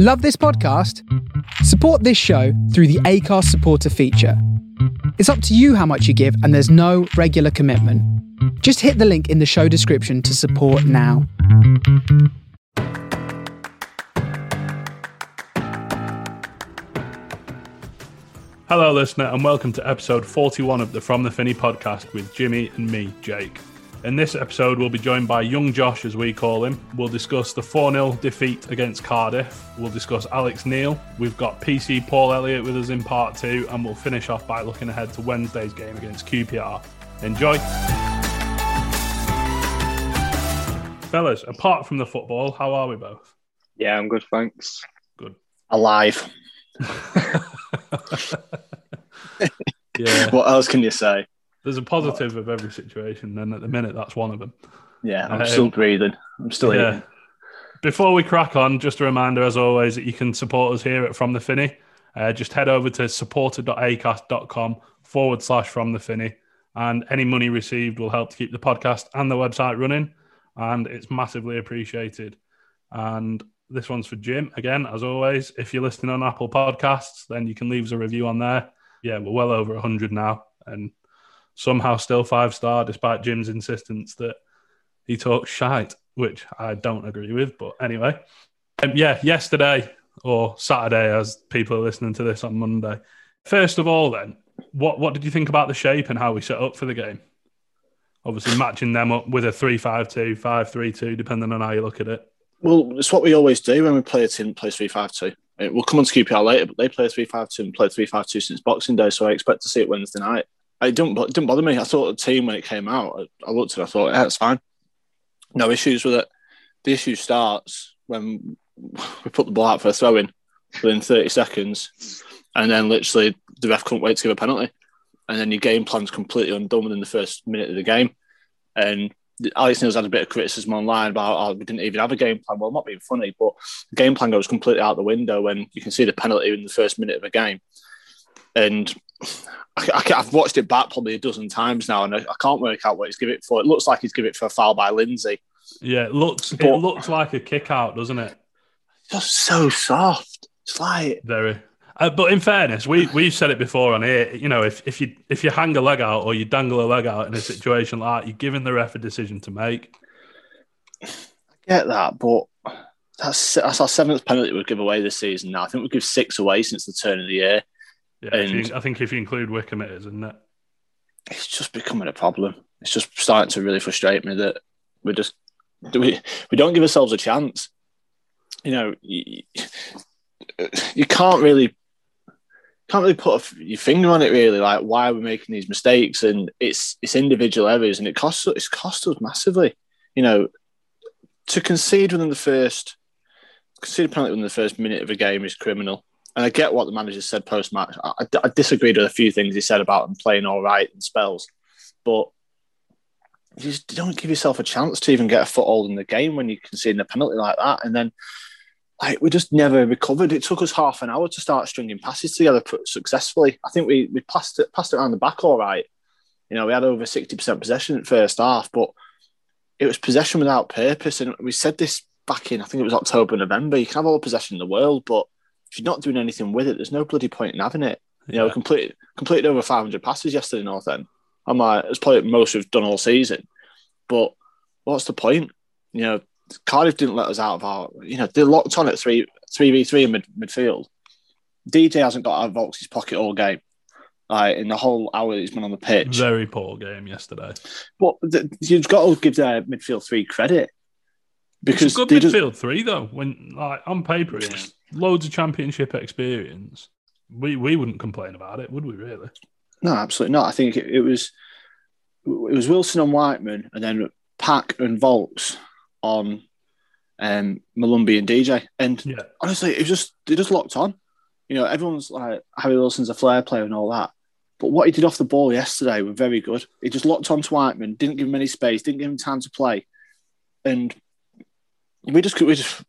Love this podcast? Support this show through the Acast supporter feature. It's up to you how much you give, and there's no regular commitment. Just hit the link in the show description to support now. Hello, listener, and welcome to episode 41 of the From the Finney podcast with Jimmy and me, Jake. In this episode, we'll be joined by young Josh, as we call him. We'll discuss the 4 0 defeat against Cardiff. We'll discuss Alex Neil. We've got PC Paul Elliott with us in part two, and we'll finish off by looking ahead to Wednesday's game against QPR. Enjoy. Fellas, apart from the football, how are we both? Yeah, I'm good, thanks. Good. alive. Yeah. What else can you say? There's a positive of every situation, and at the minute, that's one of them. Yeah, I'm Um, still breathing. I'm still Yeah. here. Before we crack on, just a reminder, as always, that you can support us here at From the Finney. Uh, just head over to supporter.acast.com forward slash From the Finney, and any money received will help to keep the podcast and the website running, and it's massively appreciated. And this one's for Jim again, as always. If you're listening on Apple Podcasts, then you can leave us a review on there. Yeah, we're well over 100 now, and somehow still five star, despite Jim's insistence that he talks shite, which I don't agree with. But anyway, um, yeah, yesterday or Saturday, as people are listening to this on Monday. First of all, then, what what did you think about the shape and how we set up for the game? Obviously, matching them up with a 3 5 2, 5 3 2, depending on how you look at it. Well, it's what we always do when we play a team that plays 3 5 2. We'll come on to QPR later, but they play 3 5 2 and play 3 5 2 since Boxing Day, so I expect to see it Wednesday night. It didn't, it didn't bother me. I thought the team, when it came out, I, looked at it, I thought, yeah, it's fine. No issues with it. The issue starts when we put the ball out for a throw in within 30 seconds, and then literally the ref couldn't wait to give a penalty. And then your game plan's completely undone within the first minute of the game. And Alex Neil's had a bit of criticism online about oh, we didn't even have a game plan. Well, not being funny, but the game plan goes completely out the window when you can see the penalty in the first minute of a game. And I, have watched it back probably a dozen times now, and I, I can't work out what he's given it for. It looks like he's given it for a foul by Lindsay. Yeah, it looks it looks like a kick out, doesn't it? Just so soft. It's like Very. Uh, but in fairness, we we've said it before on here. You know, if, if you if you hang a leg out or you dangle a leg out in a situation like that, you're giving the ref a decision to make. I get that, but that's that's our seventh penalty we give away this season. Now I think we give six away since the turn of the year. Yeah, And- you, I think if you include Wickham, it is, isn't it? it's just becoming a problem. It's just starting to really frustrate me that we just we we don't give ourselves a chance. You know, you, you can't really can't really put a f your finger on it. Really, like why are we're making these mistakes, and it's it's individual errors, and it costs it's cost us massively. You know, to concede within the first concede a penalty within the first minute of a game is criminal. And I get what the manager said post match. I, I, disagreed with a few things he said about him playing all right in spells, but you just don't give yourself a chance to even get a foothold in the game when you concede a penalty like that. And then, like, we just never recovered. It took us half an hour to start stringing passes together successfully. I think we we passed it passed it around the back all right. You know, we had over sixty percent possession in first half, but it was possession without purpose. And we said this back in I think it was October, November. You can have all the possession in the world, but if you're not doing anything with it, there's no bloody point in having it. You know, Yeah. we completed completed over 500 passes yesterday, North End. I'm like, it's probably most we've done all season. But what's the point? You know, Cardiff didn't let us out of our. You know, they're locked on at three three v three in mid, midfield. DJ hasn't got out of Vaulks's pocket all game. Like in the whole hour he's been on the pitch. Very poor game yesterday. But th- you've got to give their midfield three credit because a good they just, midfield three though. When like on paper, it's loads of championship experience. We we wouldn't complain about it, would we? Really? No, absolutely not. I think it, it was it was Wilson and Whiteman, and then Pack and Vaulks on um, Malumbi and DJ. And Yeah. honestly, it was just they just locked on. You know, everyone's like Harry Wilson's a flair player and all that, but what he did off the ball yesterday were very good. He just locked on to Whiteman, didn't give him any space, didn't give him time to play, and we just we just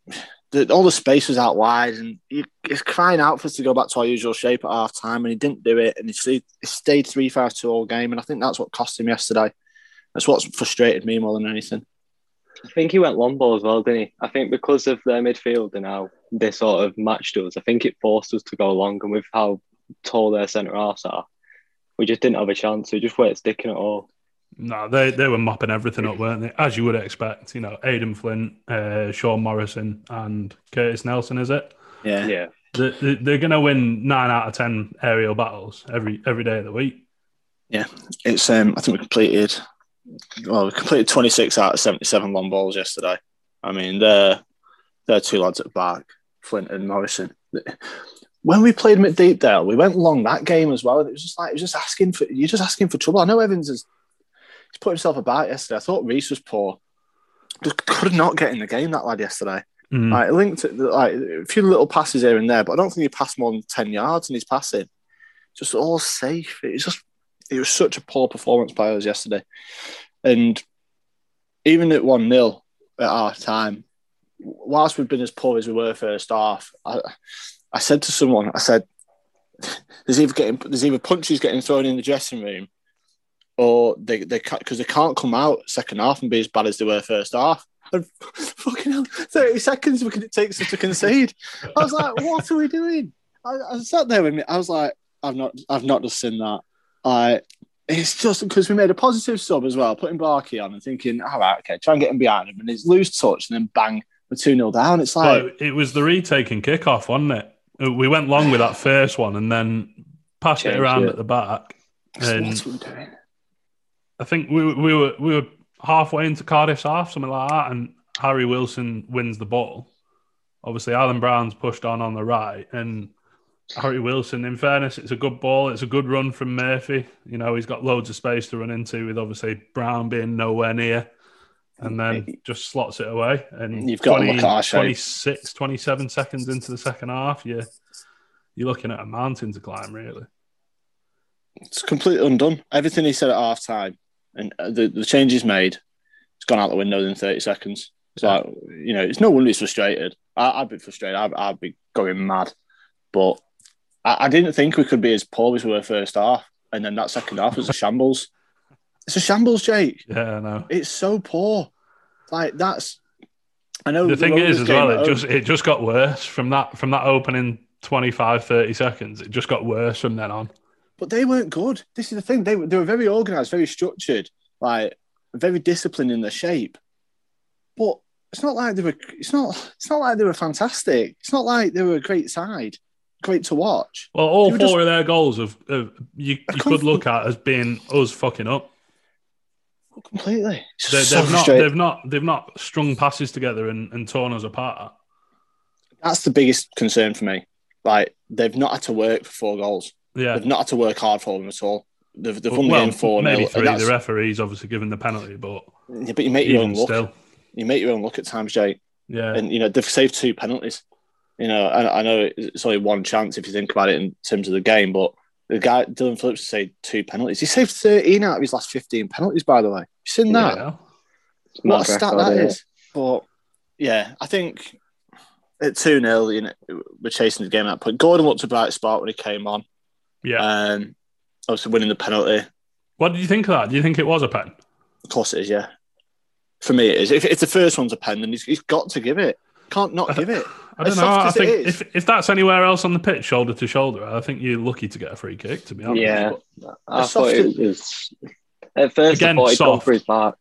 the, all the space was out wide, and he, he's crying out for us to go back to our usual shape at half time, and he didn't do it, and he stayed, he stayed three five two all game, and I think that's what cost him yesterday. That's what's frustrated me more than anything. I think he went long ball as well, didn't he? I think because of their midfielder now, they sort of matched us. I think it forced us to go long, and with how tall their centre halves are, we just didn't have a chance. We just weren't sticking at all. No, they they were mopping everything up, weren't they? As you would expect. You know, Aden Flint, uh, Sean Morrison, and Curtis Nelson. Is it? Yeah. Yeah, They- They're going to win nine out of ten aerial battles every every day of the week. Yeah, it's um I think we completed well, we completed twenty six out of seventy seven long balls yesterday. I mean they're they're two lads at the back, Flint and Morrison. When we played them at Deepdale, we went long that game as well. It was just like it was just asking for you're just asking for trouble. I know Evans has he's put himself about yesterday. I thought Riis was poor. Just could not get in the game that lad yesterday. Mm. Like linked it, like a few little passes here and there, but I don't think he passed more than ten yards in his passing. Just all safe. It was just it was such a poor performance by us yesterday, and even at one 0 at half time, whilst we've been as poor as we were first half, I, I said to someone, I said, "There's either getting there's either punches getting thrown in the dressing room, or they they because they can't come out second half and be as bad as they were first half." And fucking hell, 30 seconds it takes us to concede. I was like, what are we doing? I, I sat there with me. I was like, I've not, I've not just seen that. I, it's just because we made a positive sub as well, putting Barkey on and thinking, all right, okay, try and get him behind him, and he's loose touch, and then bang, we're two 0 down. It's like, it was the retaking kickoff, wasn't it? Uh, We went long with that first one and then passed it around it. at the back. And what are we doing? I think we, we were we were halfway into Cardiff's half, something like that, and Harry Wilson wins the ball. Obviously, Alan Browne's pushed on on the right, and Harry Wilson. In fairness, it's a good ball. It's a good run from Murphy. You know, he's got loads of space to run into, with obviously Brown being nowhere near, and then just slots it away. And You've got to look at our shape. 26, 27 seconds into the second half, you you're looking at a mountain to climb, really. It's completely undone. Everything he said at half time and uh, the, change is made, it's gone out the window in 30 seconds. It's like, you know, it's no wonder he's frustrated. I, I'd be frustrated. I'd, I'd be going mad. But I, I didn't think we could be as poor as we were first half. And then that second half was a shambles. It's a shambles, Jake. Yeah, I know. It's so poor. Like, that's. I know the thing is as well it just it just got worse from that from that opening 25 30 seconds it just got worse from then on But they weren't good. This is the thing. They were, they were very organised, very structured, like very disciplined in their shape. But it's not like they were. It's not. It's not like they were fantastic. It's not like they were a great side, great to watch. well all four just- of their goals of, of you, you could look at as being us fucking up Completely. They, so they've not they've not they've not strung passes together and, and torn us apart That's the biggest concern for me. Like they've not had to work for four goals. Yeah They've not had to work hard for them at all. They've, they've won the game four maybe 0 three the referee's obviously given the penalty but Yeah, but you make your own look. still You make your own look at times, Jake. yeah and you know they've saved two penalties. You know, I, I know it's only one chance if you think about it in terms of the game, but the guy Dillon Phillips saved two penalties. He saved thirteen out of his last fifteen penalties. By the way, you seen that? yeah. What a mad stat record, that isn't is. But yeah, I think at two 0 you know, we're chasing the game at that point. Gordon looked a bright spot when he came on. Yeah Um, obviously winning the penalty. what did you think of that do you think it was a pen Of course, it is. Yeah, for me, it is. If, if the first one's a pen, then he's, he's got to give it. Can't not give it. I don't As know. I think if, if that's anywhere else on the pitch, shoulder to shoulder, I think you're lucky to get a free kick. To be honest, Yeah, I As thought it was. At first, Again, I thought he'd gone soft. for his back,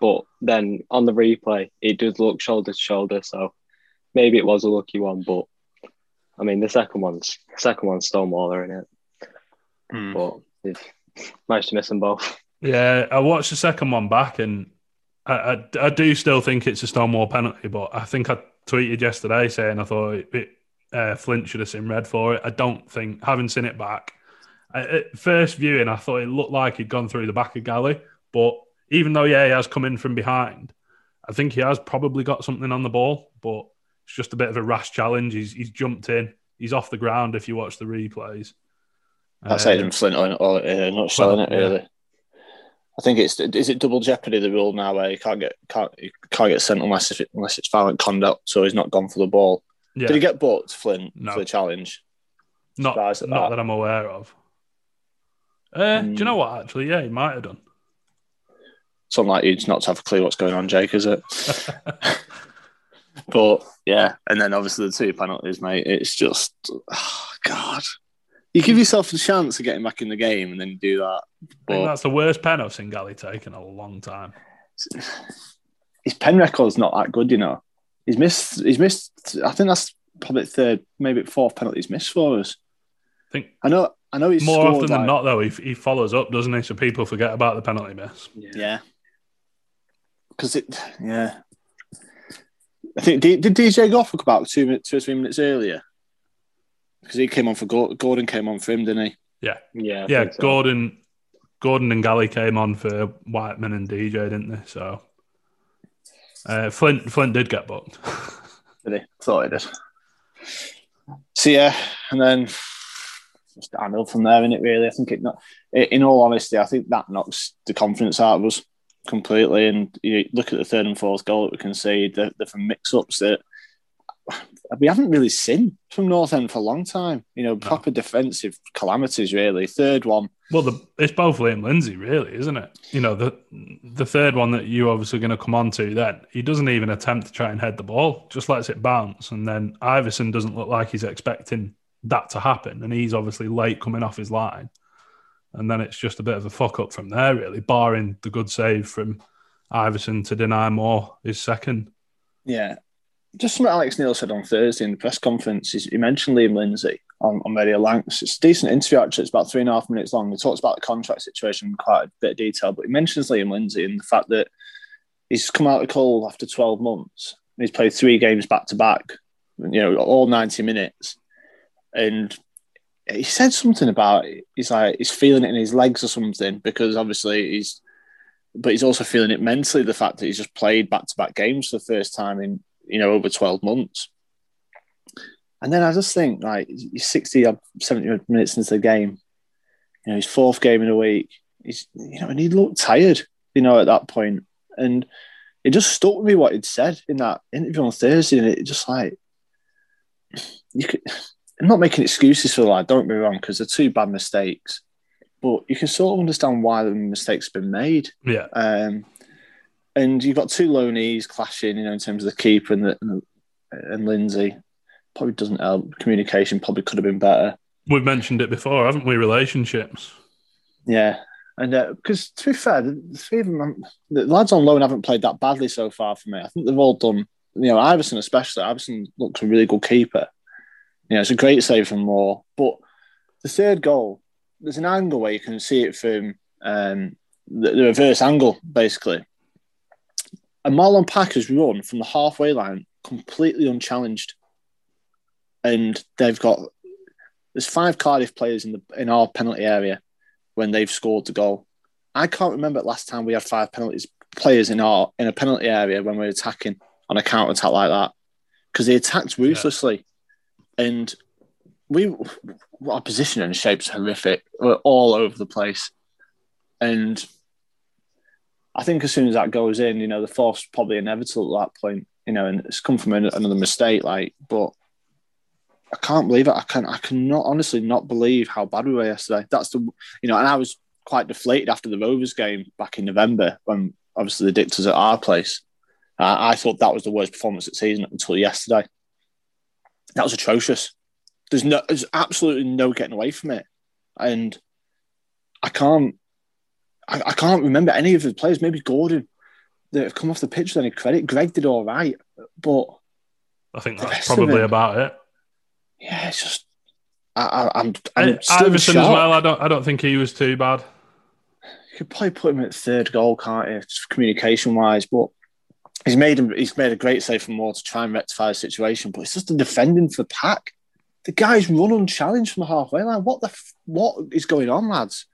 but then on the replay, it does look shoulder to shoulder. So maybe it was a lucky one, but I mean, the second one's second one's Stonemaller in it, Hmm. but they've managed to miss them both. Yeah, I watched the second one back, and I, I, I do still think it's a Stonewall penalty. But I think I tweeted yesterday saying I thought it, it, uh, Flint should have seen red for it. I don't think, having seen it back, I, at first viewing, I thought it looked like he'd gone through the back of Galley. But even though, yeah, he has come in from behind, I think he has probably got something on the ball. But it's just a bit of a rash challenge. He's, he's jumped in. He's off the ground if you watch the replays. That's Uh, Aden Flint or, or uh, not selling Well, it really. I think it's is it double jeopardy the rule now where you can't get can't you can't get sent unless if it, unless it's violent conduct. So he's not gone for the ball. yeah, Did he get booked, Flint, No. for the challenge? not, not that. that I'm aware of. Uh, Do you Hmm. know what? Actually, yeah, he might have done. Something like you not to have a clue what's going on, Jake, is it? but yeah, and then obviously the two penalties, mate. It's just, oh, God. You give yourself a chance of getting back in the game and then do that. I think that's the worst pen I've seen Galley take in a long time. his pen record's not that good, you know. He's missed, he's missed, I think that's probably third, maybe fourth penalty he's missed for us. I think I know, I know he's more scored, often than not, though, he, he follows up, doesn't he? So people forget about the penalty miss. Yeah. Because it, yeah. I think did, did DJ Goff look about two minutes, two or three minutes earlier? Because he came on for Gordon, Gordon came on for him, didn't he? Yeah, I yeah, so. Gordon, Gordon and Galley came on for Whiteman and DJ, didn't they? So uh, Flint, Flint did get booked. Did he? Thought he did. So yeah, and then just downhill from there, in it really. I think it not in all honesty, I think that knocks the confidence out of us completely. And you look at the third and fourth goal that we concede, they're, they're from mix ups that we haven't really seen from North End for a long time. You know, proper defensive calamities, really. Third one, well, the, it's both Liam Lindsay, really, isn't it? You know, the the third one that you obviously going to come on to, then he doesn't even attempt to try and head the ball, just lets it bounce, and then Iversen doesn't look like he's expecting that to happen, and he's obviously late coming off his line, and then it's just a bit of a fuck up from there, really, barring the good save from Iversen to deny more his second. Yeah. Just something Alex Neil said on Thursday in the press conference. He mentioned Liam Lindsay on, on Radio. It's a decent interview, actually. It's about three and a half minutes long. He talks about the contract situation in quite a bit of detail, but he mentions Liam Lindsay and the fact that he's come out of cold after 12 months. He's played three games back to back, you know, all 90 minutes. And he said something about it. he's like, he's feeling it in his legs or something because obviously he's, but he's also feeling it mentally, the fact that he's just played back to back games for the first time in you know, over 12 months. And then I just think, like, he's 60 or 70 minutes into the game, you know, his fourth game in a week. He's, you know, and he looked tired, you know, at that point. And it just stuck with me what he'd said in that interview on Thursday. And it just like, you could, I'm not making excuses for the lad, don't be wrong, because they're two bad mistakes. But you can sort of understand why the mistakes have been made. Yeah, Um, and you've got two loanees clashing, you know, in terms of the keeper and the, and, the, and Lindsay. Probably doesn't help. Communication probably could have been better. we've mentioned it before, haven't we? Relationships. Yeah, and because to be fair, the, the three of them, the lads on loan haven't played that badly so far for me. I think they've all done. You know, Iversen especially. Iversen looks a really good keeper. You know, it's a great save from Moore. But the third goal, there's an angle where you can see it from um, the, the reverse angle, basically. And Marlon Pack has run from the halfway line completely unchallenged, and they've got there's five Cardiff players in the in our penalty area when they've scored the goal. I can't remember last time we had five penalties players in our in a penalty area when we were attacking on a counter attack like that. Because they attacked ruthlessly, and we our position and shape's horrific. We're all over the place, and I think as soon as that goes in, you know, the force probably inevitable at that point, you know, and it's come from another mistake, like, but I can't believe it. I can I cannot honestly not believe how bad we were yesterday. That's the you know, and I was quite deflated after the Rovers game back in November when obviously the dictators at our place. Uh, I thought that was the worst performance of the season until yesterday. That was atrocious. There's no, there's absolutely no getting away from it, and I can't, I, I can't remember any of the players. Maybe Gordon that have come off the pitch with any credit. Greg did all right, but I think that's probably it- about it. yeah, it's just I, I, I'm, I'm still Iversen as well. I don't. I don't think he was too bad. You could probably put him at third goal, can't you? Just communication wise, but he's made him. He's made a great save for more to try and rectify the situation. But it's just the defending for the Pack. The guy's run unchallenged from the halfway line. What the? F- what is going on, lads?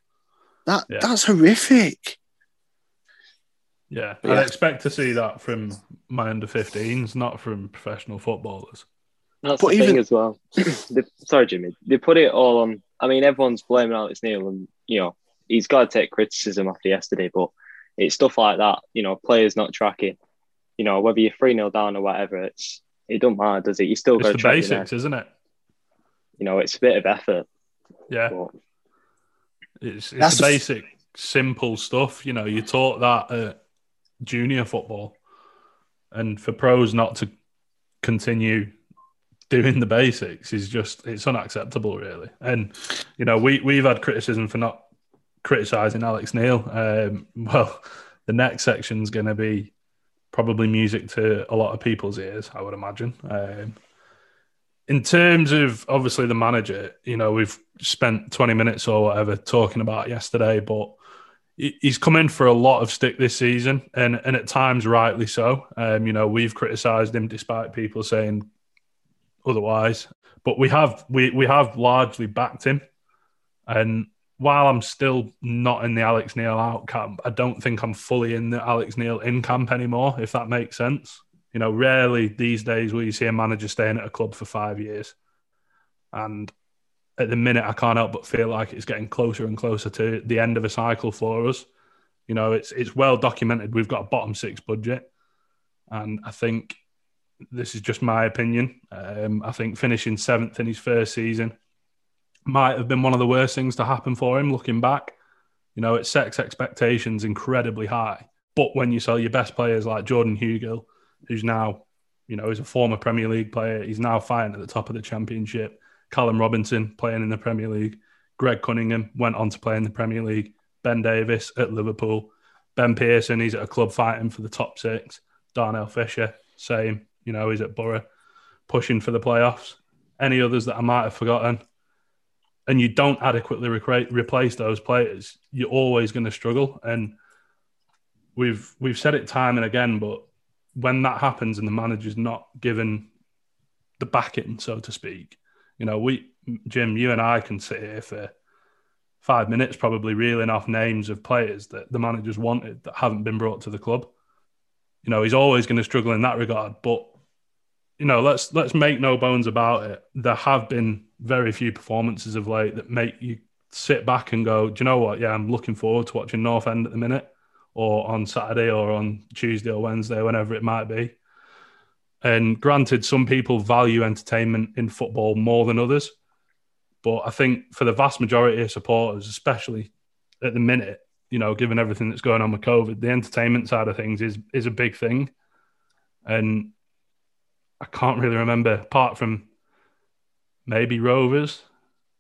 That Yeah. that's horrific. Yeah, But I'd yeah. expect to see that from my under 15s, not from professional footballers. That's But the even- thing as well. they, sorry, Jimmy. They put it all on. I mean, everyone's blaming Alex Neil, and you know he's got to take criticism after yesterday. But it's stuff like that. You know, players not tracking. You know, whether you're three 0 down or whatever, it's it don't matter, does it? You still It's got to the track. your basics, isn't it? You know, it's a bit of effort. Yeah, But it's, it's the f- basic, simple stuff. You know, you taught that at junior football, and for pros not to continue doing the basics is just it's unacceptable, really. And you know, we we've had criticism for not criticizing Alex Neil. Um, well, the next section's going to be probably music to a lot of people's ears, I would imagine. Um, in terms of obviously the manager, you know, we've spent 20 minutes or whatever talking about yesterday, but he's come in for a lot of stick this season, and and at times rightly so. Um, you know, we've criticised him despite people saying otherwise, but we have we we have largely backed him. And while I'm still not in the Alex Neil out camp, I don't think I'm fully in the Alex Neil in camp anymore. If that makes sense, you know, rarely these days will you see a manager staying at a club for five years, and at the minute, I can't help but feel like it's getting closer and closer to the end of a cycle for us. You know, it's it's well documented. We've got a bottom six budget, and I think this is just my opinion. Um, I think finishing seventh in his first season might have been one of the worst things to happen for him. Looking back, you know, it sets expectations incredibly high. But when you sell your best players like Jordan Hugill, who's now, you know, is a former Premier League player, he's now fighting at the top of the Championship Callum Robinson playing in the Premier League. Greg Cunningham went on to play in the Premier League. Ben Davies at Liverpool. Ben Pearson, he's at a club fighting for the top six. Darnell Fisher, same. You know, he's at Borough, pushing for the playoffs. Any others that I might have forgotten? And you don't adequately replace those players, you're always going to struggle. And we've we've said it time and again, but when that happens and the manager's not given the backing, so to speak, you know, we, Jim, you and I can sit here for five minutes probably reeling off names of players that the managers wanted that haven't been brought to the club. You know, he's always going to struggle in that regard. But you know, let's let's make no bones about it. There have been very few performances of late that make you sit back and go, do you know what? Yeah, I'm looking forward to watching North End at the minute, or on Saturday, or on Tuesday or Wednesday, whenever it might be. And granted, some people value entertainment in football more than others. But I think for the vast majority of supporters, especially at the minute, you know, given everything that's going on with COVID, the entertainment side of things is is a big thing. And I can't really remember, apart from maybe Rovers,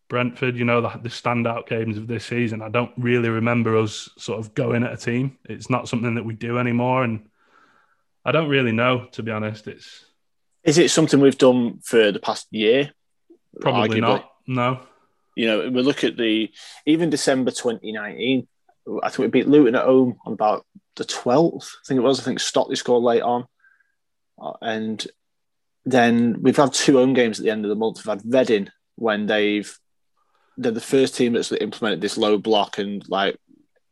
Brentford, you know, the, the standout games of this season. I don't really remember us sort of going at a team. It's not something that we do anymore. And I don't really know, to be honest. It's is it something we've done for the past year? Probably arguably? not. No. You know, we look at the even December 2019. I think we beat Luton at home on about the 12th. I think it was. I think Stockley scored late on, uh, and then we've had two home games at the end of the month. We've had Reading when they've they're the first team that's implemented this low block and like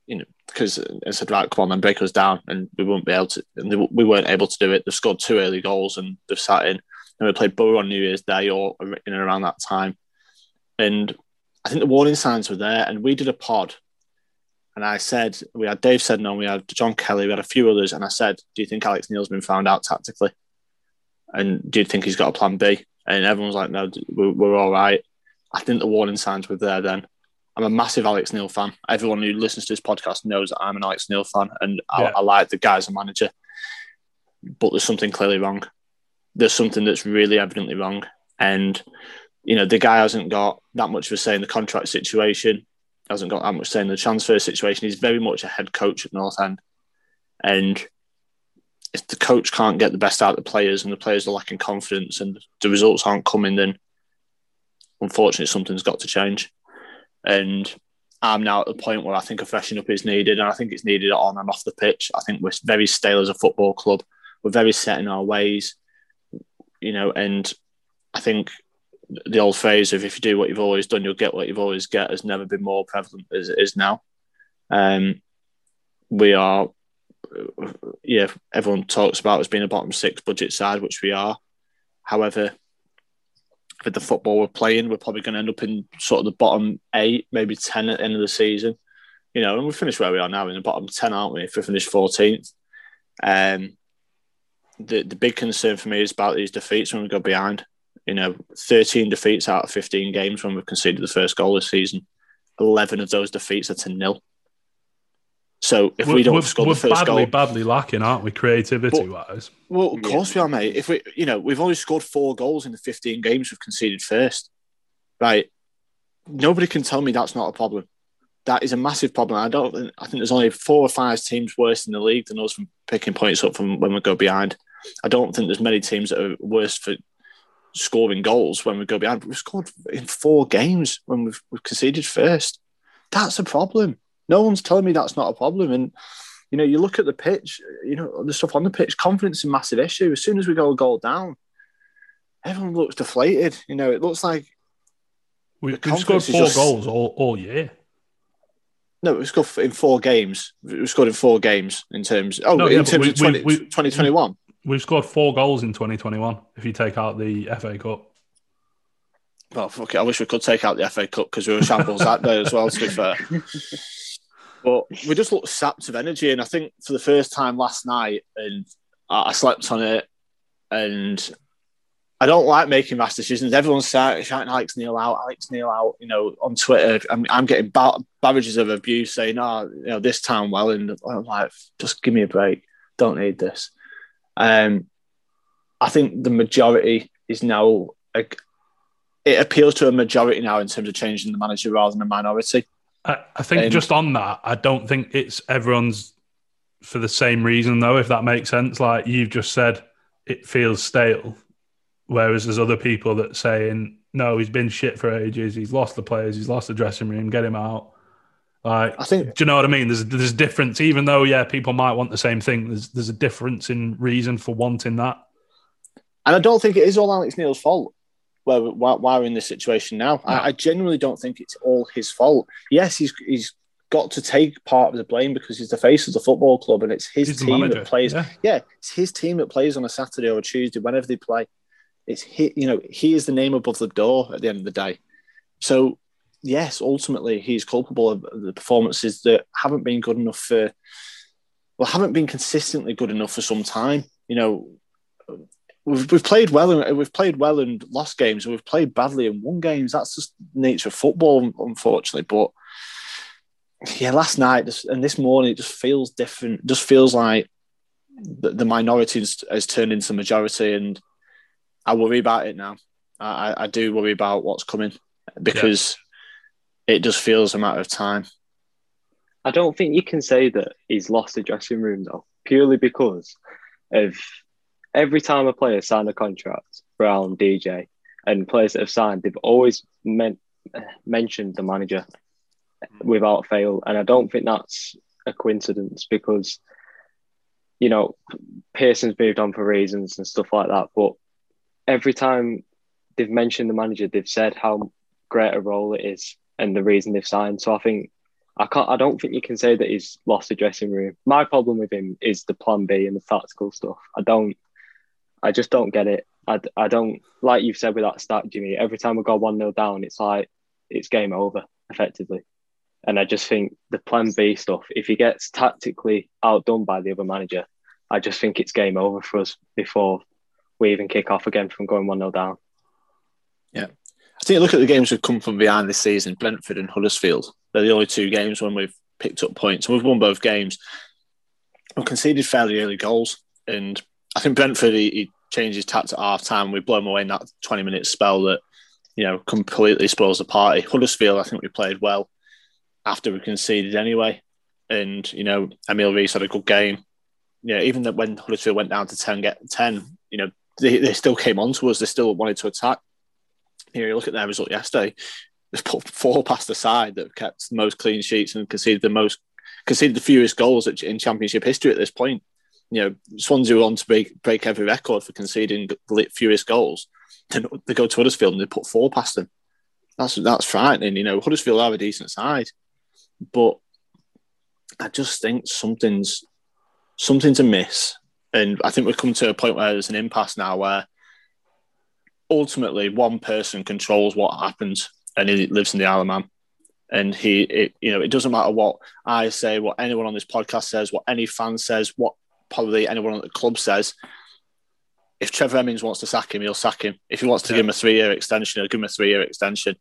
you know because I said, right, come on, then break us down, and we won't be able to. And we weren't able to do it. They've scored two early goals, and they've sat in. And we played Borough on New Year's Day or in and around that time, and I think the warning signs were there. And we did a pod, and I said we had Dave said no, we had John Kelly, we had a few others, and I said, do you think Alex Neil's been found out tactically? And do you think he's got a plan B? And everyone was like, no, we're, we're all right. I think the warning signs were there then. I'm a massive Alex Neil fan. Everyone who listens to this podcast knows that I'm an Alex Neil fan, and I. I like the guy as a manager. But there's something clearly wrong. There's something that's really evidently wrong, and you know the guy hasn't got that much of a say in the contract situation. Hasn't got that much say in the transfer situation. He's very much a head coach at North End, and if the coach can't get the best out of the players and the players are lacking confidence and the results aren't coming, then unfortunately something's got to change. And I'm now at the point where I think a freshen up is needed, and I think it's needed on and off the pitch. I think we're very stale as a football club. We're very set in our ways, you know, and I think the old phrase of if you do what you've always done, you'll get what you've always get has never been more prevalent as it is now. Um, we are, yeah, everyone talks about us being a bottom six budget side, which we are. However, with the football we're playing, we're probably going to end up in sort of the bottom eight, maybe 10 at the end of the season. You know, and we finished where we are now in the bottom 10, aren't we? If we finish 14th. Um, the, the big concern for me is about these defeats when we go behind. You know, 13 defeats out of 15 games when we've conceded the first goal this season. 11 of those defeats are to nil. So if we're, we don't we're, score we're the first badly, goal, badly lacking, aren't we, creativity wise? well, of Yeah. course we are, mate. If we, you know, we've only scored four goals in the 15 games we've conceded first, right? Nobody can tell me that's not a problem. That is a massive problem. I don't. think- I think there's only four or five teams worse in the league than us from picking points up from when we go behind. I don't think there's many teams that are worse for scoring goals when we go behind. We've scored in four games when we've, we've conceded first. That's a problem. No one's telling me that's not a problem. And you know, you look at the pitch. You know, the stuff on the pitch. Confidence is a massive issue. As soon as we go a goal down, everyone looks deflated. You know, it looks like we, we've scored four just- goals all, all year. no, we scored in four games. We've scored in four games in terms. Oh, No, in yeah, terms we- of 20, we- we- 2021. We've scored four goals in 2021 if you take out the FA Cup. Well, fuck it. I wish we could take out the FA Cup because we were shambles that day as well, to be fair. But we just looked sapped of energy. And I think for the first time last night, and I slept on it, and I don't like making rash decisions. Everyone's shouting, shouting Alex Neil out, Alex Neil out, you know, on Twitter. I'm, I'm getting ba- barrages of abuse saying, oh, you know, this time well. And I'm like, just give me a break. Don't need this. Um, I think the majority is now, like, it appeals to a majority now in terms of changing the manager rather than a minority. I, I think And- just on that, I don't think it's everyone's for the same reason, though, if that makes sense. Like you've just said, it feels stale. Whereas there's other people that saying, no, he's been shit for ages. He's lost the players. He's lost the dressing room. Get him out. Like, I think do you know what I mean? There's there's a difference, even though yeah, people might want the same thing. There's there's a difference in reason for wanting that. And I don't think it is all Alex Neil's fault where, why, why we're in this situation now. No. I, I genuinely don't think it's all his fault. Yes, he's he's got to take part of the blame because he's the face of the football club and it's his He's team that plays. Yeah. Yeah. it's his team that plays on a Saturday or a Tuesday, whenever they play. It's he, you know, he is the name above the door at the end of the day. So yes, ultimately he's culpable of the performances that haven't been good enough for well, haven't been consistently good enough for some time. You know, we've, we've played well and we've played well and lost games, and we've played badly and won games. That's just the nature of football, unfortunately. But yeah, last night and this morning it just feels different. It just feels like the, the minority has, turned into majority, and I worry about it now. I, I- I do worry about what's coming because it just feels a matter of time. I don't think you can say that he's lost the dressing room though, purely because of every time a player signed a contract around DJ and players that have signed, they've always men- mentioned the manager hmm. without fail. And I don't think that's a coincidence because, you know, Pearson's moved on for reasons and stuff like that. But every time they've mentioned the manager, they've said how great a role it is and the reason they've signed. So I think I can't. I don't think you can say that he's lost the dressing room. My problem with him is the plan B and the tactical stuff. I don't. I just don't get it. I, I don't like you've said with that stat, Jimmy. Every time we go one 0 down, it's like it's game over effectively. And I just think the plan B stuff. If he gets tactically outdone by the other manager, I just think it's game over for us before we even kick off again from going one 0 down. Yeah. I think look at the games we've come from behind this season, Brentford and Huddersfield. They're the only two games when we've picked up points. We've won both games. We've conceded fairly early goals. And I think Brentford, he, he changed his tact at half time. We blew them away in that 20 minute spell that, you know, completely spoils the party. Huddersfield, I think we played well after we conceded anyway. And, you know, Emil Riis had a good game. Yeah, even that when Huddersfield went down to 10, get 10, you know, they, they still came on to us. They still wanted to attack. Here, you look at their result yesterday. They've put four past the side that kept the most clean sheets and conceded the most, conceded the fewest goals in Championship history at this point. You know, Swansea want to break break every record for conceding fewest goals. Then they go to Huddersfield and they put four past them. That's that's frightening. You know, Huddersfield are a decent side, but I just think something's something's amiss, and I think we've come to a point where there's an impasse now where ultimately one person controls what happens and he lives in the Isle of Man. And he, it, you know, it doesn't matter what I say, what anyone on this podcast says, what any fan says, what probably anyone at the club says. If Trevor Hemmings wants to sack him, he'll sack him. If he wants to Yeah. give him a three-year extension, he'll give him a three-year extension.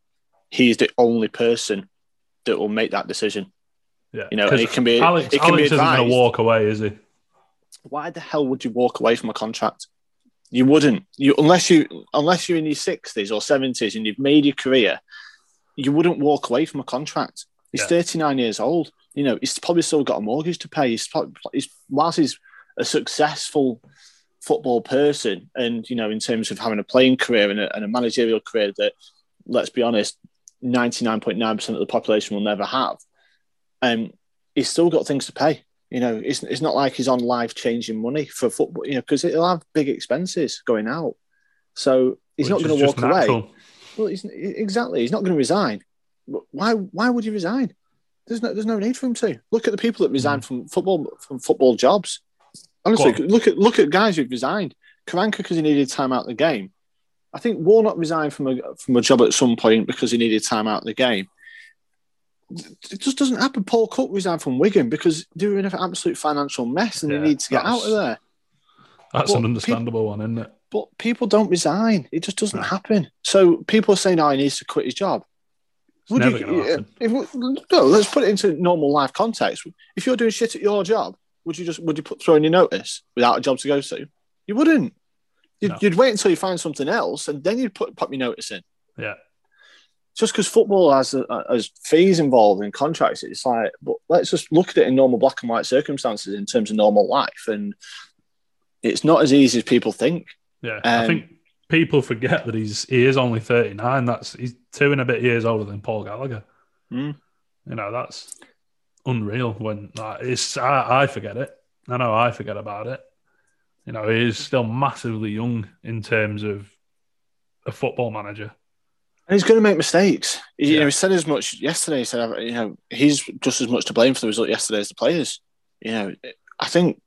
He's the only person that will make that decision. Yeah, You know, 'Cause it can be- Alex, it can be Alex isn't going to walk away, is he? Why the hell would you walk away from a contract? You wouldn't. You unless you unless you're in your sixties or seventies and you've made your career, you wouldn't walk away from a contract. He's Yeah. 39 years old. You know, he's probably still got a mortgage to pay. He's, probably, he's whilst he's a successful football person, and you know, in terms of having a playing career and a, and a managerial career that, let's be honest, 99.9% of the population will never have. Um, he's still got things to pay. You know, it's, it's not like he's on life changing money for football. You know, because he'll have big expenses going out. So he's Which not going to walk away. Well, he's, exactly. He's not going to resign. Why? Why would you resign? There's no. There's no need for him to. Look at the people that resign from football from football jobs. Honestly, look at look at guys who've resigned. Karanka because he needed time out of the game. I think Warnock resigned from a from a job at some point because he needed time out of the game. It just doesn't happen. Paul Cook resigned from Wigan because they were in an absolute financial mess and Yeah, they need to get out of there. That's Well, an understandable one, isn't it? But people don't resign. It just doesn't happen. So people are saying, "Oh, he needs to quit his job." Would never you, if, no, let's put it into normal life context. If you're doing shit at your job, would you just would you put throw in your notice without a job to go to? You wouldn't. You'd, No. you'd wait until you find something else, and then you'd put pop your notice in. Yeah. Just because football has has fees involved in contracts, it's like, but let's just look at it in normal black and white circumstances in terms of normal life, and it's not as easy as people think. Yeah, I Um, think people forget that he's he is only thirty nine. That's he's two and a bit years older than Paul Gallagher. Mm. You know that's unreal. When like, it's I, I forget it. I know I forget about it. You know he is still massively young in terms of a football manager. And he's going to make mistakes. He, You know, he said as much yesterday. He said, you know, he's just as much to blame for the result yesterday as the players. You know, I think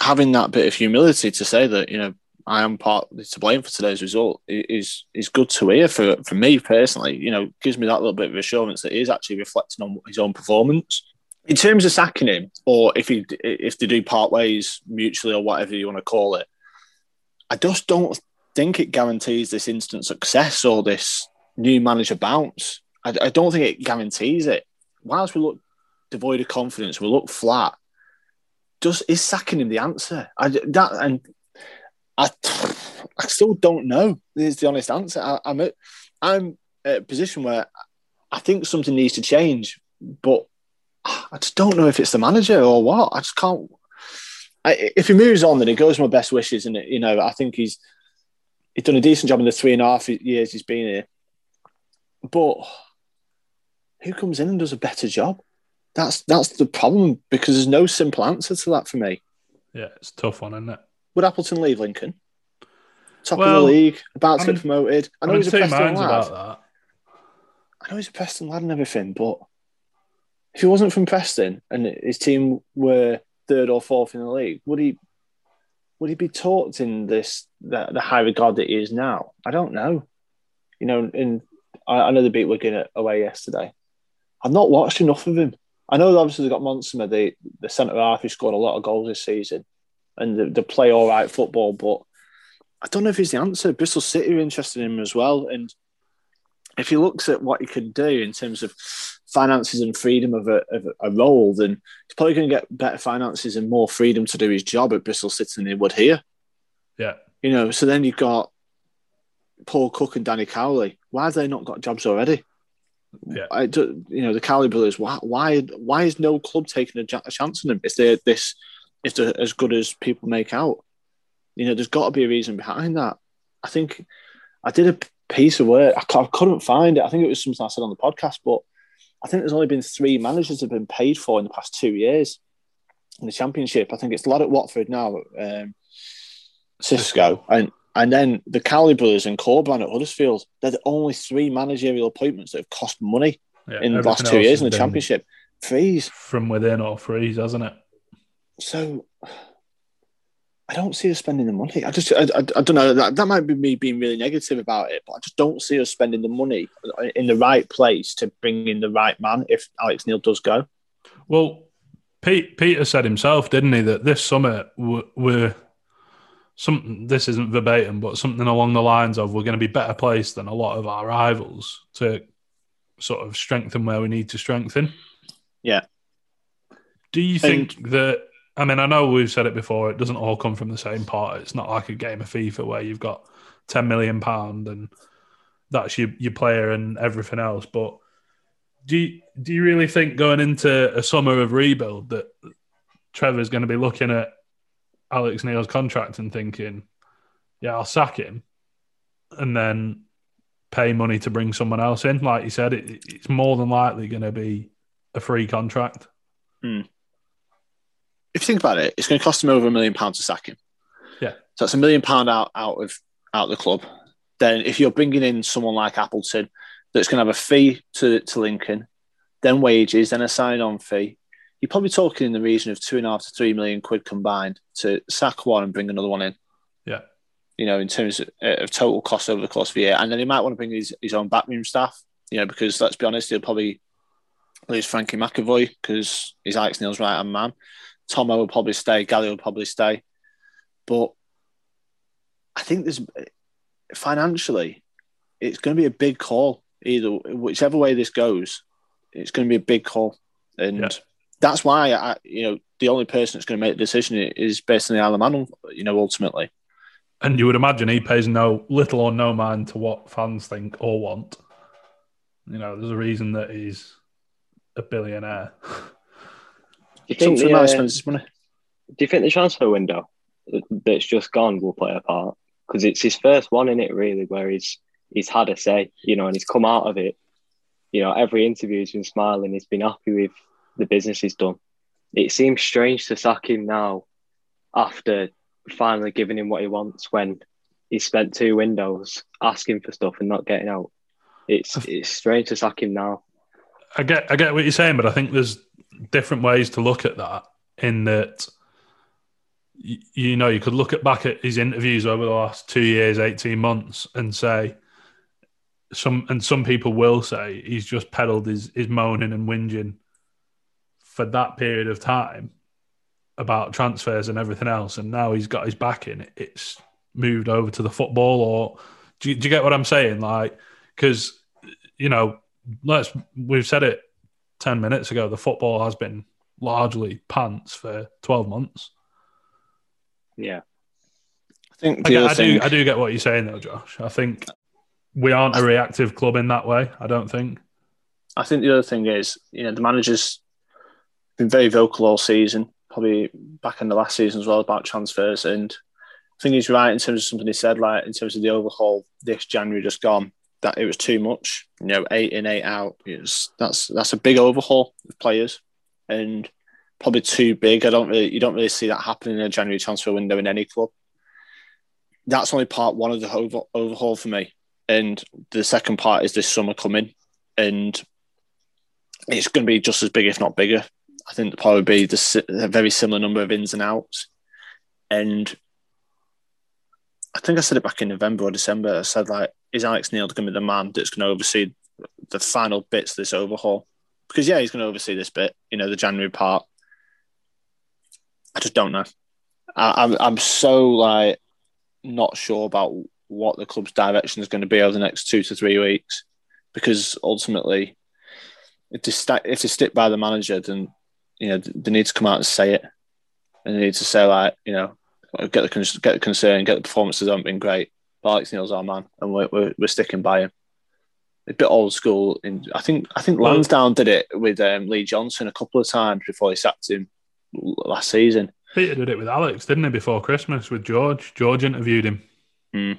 having that bit of humility to say that, you know, I am partly to blame for today's result is is good to hear for for me personally. You know, gives me that little bit of assurance that he is actually reflecting on his own performance. In terms of sacking him, or if he if they do part ways mutually or whatever you want to call it, I just don't think it guarantees this instant success or this new manager bounce. I, I don't think it guarantees it. Whilst we look devoid of confidence, we look flat. Just is sacking him the answer? I that and I, I still don't know. Is the honest answer. I, I'm at, I'm at a position where I think something needs to change, but I just don't know if it's the manager or what. I just can't. I, if he moves on, then it goes my best wishes, and you know I think he's he's done a decent job in the three and a half years he's been here. But who comes in and does a better job? That's that's the problem because there's no simple answer to that for me. Yeah, it's a tough one, isn't it? Would Appleton leave Lincoln? Top of the league, about to I'm get promoted. I know I'm he's a Preston lad. about that. I know he's a Preston lad and everything, but if he wasn't from Preston and his team were third or fourth in the league, would he would he be taught in this the, the high regard that he is now? I don't know. You know, and I, I know the beat Wigan away yesterday. I've not watched enough of him. I know obviously they've got Montsma, the, the centre half who scored a lot of goals this season, and they, play all right football, but I don't know if he's the answer. Bristol City are interested in him as well, and if he looks at what he could do in terms of finances and freedom of a, of a role, then he's probably going to get better finances and more freedom to do his job at Bristol City than he would here. Yeah, You know, so then you've got Paul Cook and Danny Cowley. Why have they not got jobs already? Yeah. I do, you know the Cowley brothers. Why, why, why is no club taking a, a chance on them if they're this, if they're as good as people make out? You know, there's got to be a reason behind that. I think I did a piece of work. I couldn't find it. I think it was something I said on the podcast, but I think there's only been three managers that have been paid for in the past two years in the championship. I think it's a lot at Watford now, um, Xisco, and and then the Cowley brothers and Corberán at Huddersfield. They're the only three managerial appointments that have cost money yeah. in the last two years in the championship. Freeze. from within or freeze, hasn't it? So I don't see us spending the money. I just, I, I, I don't know. That, that might be me being really negative about it, but I just don't see us spending the money in the right place to bring in the right man if Alex Neil does go. Well, Pete, Peter said himself, didn't he, that this summer we're, we're something. This isn't verbatim, but something along the lines of we're going to be better placed than a lot of our rivals to sort of strengthen where we need to strengthen. Yeah. Do you think that? I mean, I know we've said it before. It doesn't all come from the same pot. It's not like a game of FIFA where you've got ten million pound and that's your your player and everything else. But do you, do you really think going into a summer of rebuild that Trevor's going to be looking at Alex Neil's contract and thinking, "Yeah, I'll sack him," and then pay money to bring someone else in? Like you said, it, it's more than likely going to be a free contract. Hmm. If you think about it, it's going to cost him over a million pounds to sack him. Yeah, so that's a million pound out out of out of the club. Then if you're bringing in someone like Appleton that's going to have a fee to, to Lincoln, then wages, then a sign on fee, you're probably talking in the region of two and a half to three million quid combined to sack one and bring another one in. Yeah. You know, in terms of, of total cost over the course of the year. And then he might want to bring his, his own backroom staff, you know, because let's be honest, he'll probably lose Frankie McAvoy because he's Alex Neil's right hand man. Tomo will probably stay, Gally will probably stay. But I think there's financially, it's going to be a big call. Either whichever way this goes, it's going to be a big call, and yeah. that's why I, you know, the only person that's going to make the decision is basically Alaman, you know, ultimately. And you would imagine he pays no little or no mind to what fans think or want. You know, there's a reason that he's a billionaire. Do you think the, uh, do you think the transfer window that's just gone will play a part? because it's his first one in it really where he's he's had a say, you know, and he's come out of it. You know, every interview he's been smiling. He's been happy with the business he's done. It seems strange to sack him now after finally giving him what he wants when he spent two windows asking for stuff and not getting out. It's it's strange to sack him now. I get I get what you're saying, but I think there's different ways to look at that. In that you know, you could look at back at his interviews over the last two years, eighteen months, and say some, and some people will say he's just peddled his his moaning and whinging for that period of time about transfers and everything else, and now he's got his back in. It's moved over to the football, or do you, do you get what I'm saying? Like, because you know, let's we've said it ten minutes ago. The football has been largely pants for twelve months. Yeah. I think I, get, I do. I do get what you're saying, though, Josh. I think we aren't a reactive club in that way. I don't think. I think the other thing is, you know, the manager's been very vocal all season, probably back in the last season as well about transfers. And I think he's right in terms of something he said, like in terms of the overhaul this January just gone, that it was too much. You know, eight in, eight out. Was, that's that's a big overhaul of players, and probably too big. I don't really, you don't really see that happening in a January transfer window in any club. That's only part one of the over, overhaul for me, and the second part is this summer coming, and it's going to be just as big, if not bigger. I think there'll probably be the, a very similar number of ins and outs, and I think I said it back in November or December. I said like, is Alex Neil going to be the man that's going to oversee the final bits of this overhaul? Because yeah, he's going to oversee this bit, you know, the January part. I just don't know. I, I'm I'm so like not sure about what the club's direction is going to be over the next two to three weeks, because ultimately, if they st- if they stick by the manager, then you know they need to come out and say it, and they need to say like you know get the get the concern, get the performances haven't been great. But Alex Neil's our man, and we're, we're, we're sticking by him. A bit old school. In I think I think Lansdown did it with um, Lee Johnson a couple of times before he sacked him last season. Peter did it with Alex, didn't he, before Christmas with George? George interviewed him. Mm.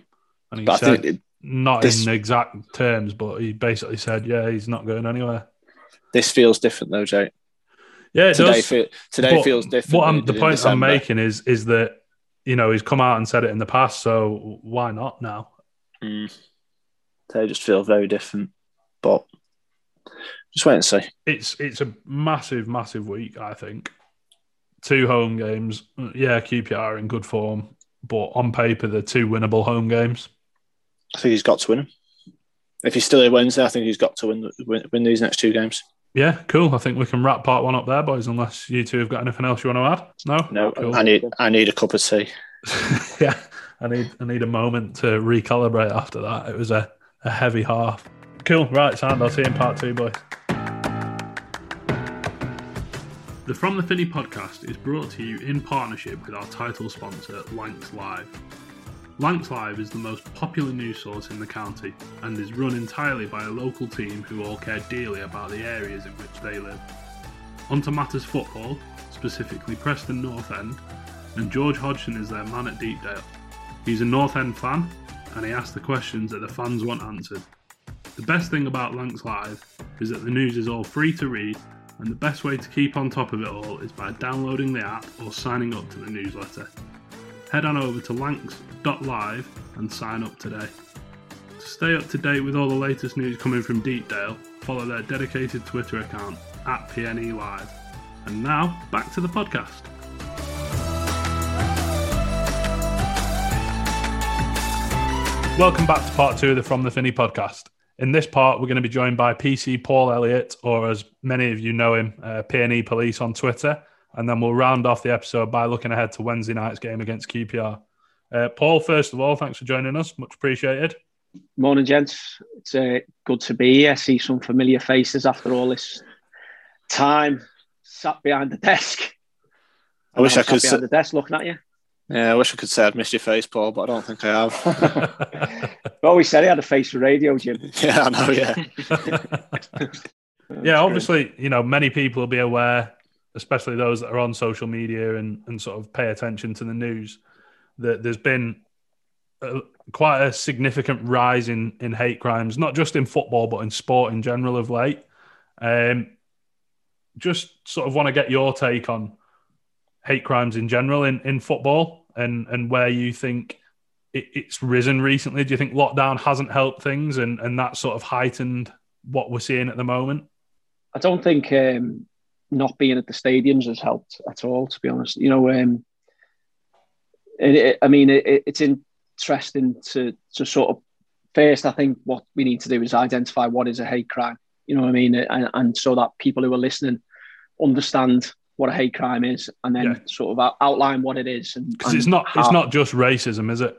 And he but said, it, not this, in exact terms, but he basically said, yeah, he's not going anywhere. This feels different, though, Jake. Yeah, it today does. Feel, today feels different. What I'm, the point I'm making is is that you know he's come out and said it in the past, so why not now? Mm. They just feel very different, but just wait and see. It's it's a massive, massive week. I think two home games. Yeah, QPR in good form, but on paper they're two winnable home games. I think he's got to win them. If he's still here Wednesday, I think he's got to win, win, win these next two games. Yeah, cool. I think we can wrap part one up there, boys. Unless you two have got anything else you want to add? No, no. Cool. I need I need a cup of tea. yeah, I need I need a moment to recalibrate after that. It was a, a heavy half. Cool. Right, Sand. I'll see you in part two, boys. The From the Finney podcast is brought to you in partnership with our title sponsor, Lancs Live. Lancs Live is the most popular news source in the county and is run entirely by a local team who all care dearly about the areas in which they live. Onto matters football, specifically Preston North End, and George Hodgson is their man at Deepdale. He's a North End fan and he asks the questions that the fans want answered. The best thing about Lancs Live is that the news is all free to read and the best way to keep on top of it all is by downloading the app or signing up to the newsletter. Head on over to lancs.live and sign up today. To stay up to date with all the latest news coming from Deepdale, follow their dedicated Twitter account at PNE Live. And now, back to the podcast. Welcome back to part two of the From the Finney podcast. In this part, we're going to be joined by PC Paul Elliott, or as many of you know him, uh, PNE Police on Twitter. And then we'll round off the episode by looking ahead to Wednesday night's game against QPR. Uh, Paul, first of all, thanks for joining us. Much appreciated. Morning, gents. It's uh, good to be here. See some familiar faces after all this time sat behind the desk. I wish I sat could. behind the desk looking at you. yeah, I wish I could say I'd missed your face, Paul, but I don't think I have. I always said he had a face for radio, Jim. yeah, I know. Yeah, yeah, obviously, you know, many people will be aware, especially those that are on social media and, and sort of pay attention to the news, that there's been a, quite a significant rise in, in hate crimes, not just in football, but in sport in general of late. Um, just sort of want to get your take on hate crimes in general in, in football and, and where you think it, it's risen recently. Do you think lockdown hasn't helped things and, and that sort of heightened what we're seeing at the moment? I don't think um, not being at the stadiums has helped at all, to be honest. You know, um, it, it, I mean, it, it's interesting to, to sort of first, I think what we need to do is identify what is a hate crime. You know what I mean? And, and so that people who are listening understand what a hate crime is and then Yeah. sort of out, outline what it is. And, Because it's not how- it's not just racism, is it?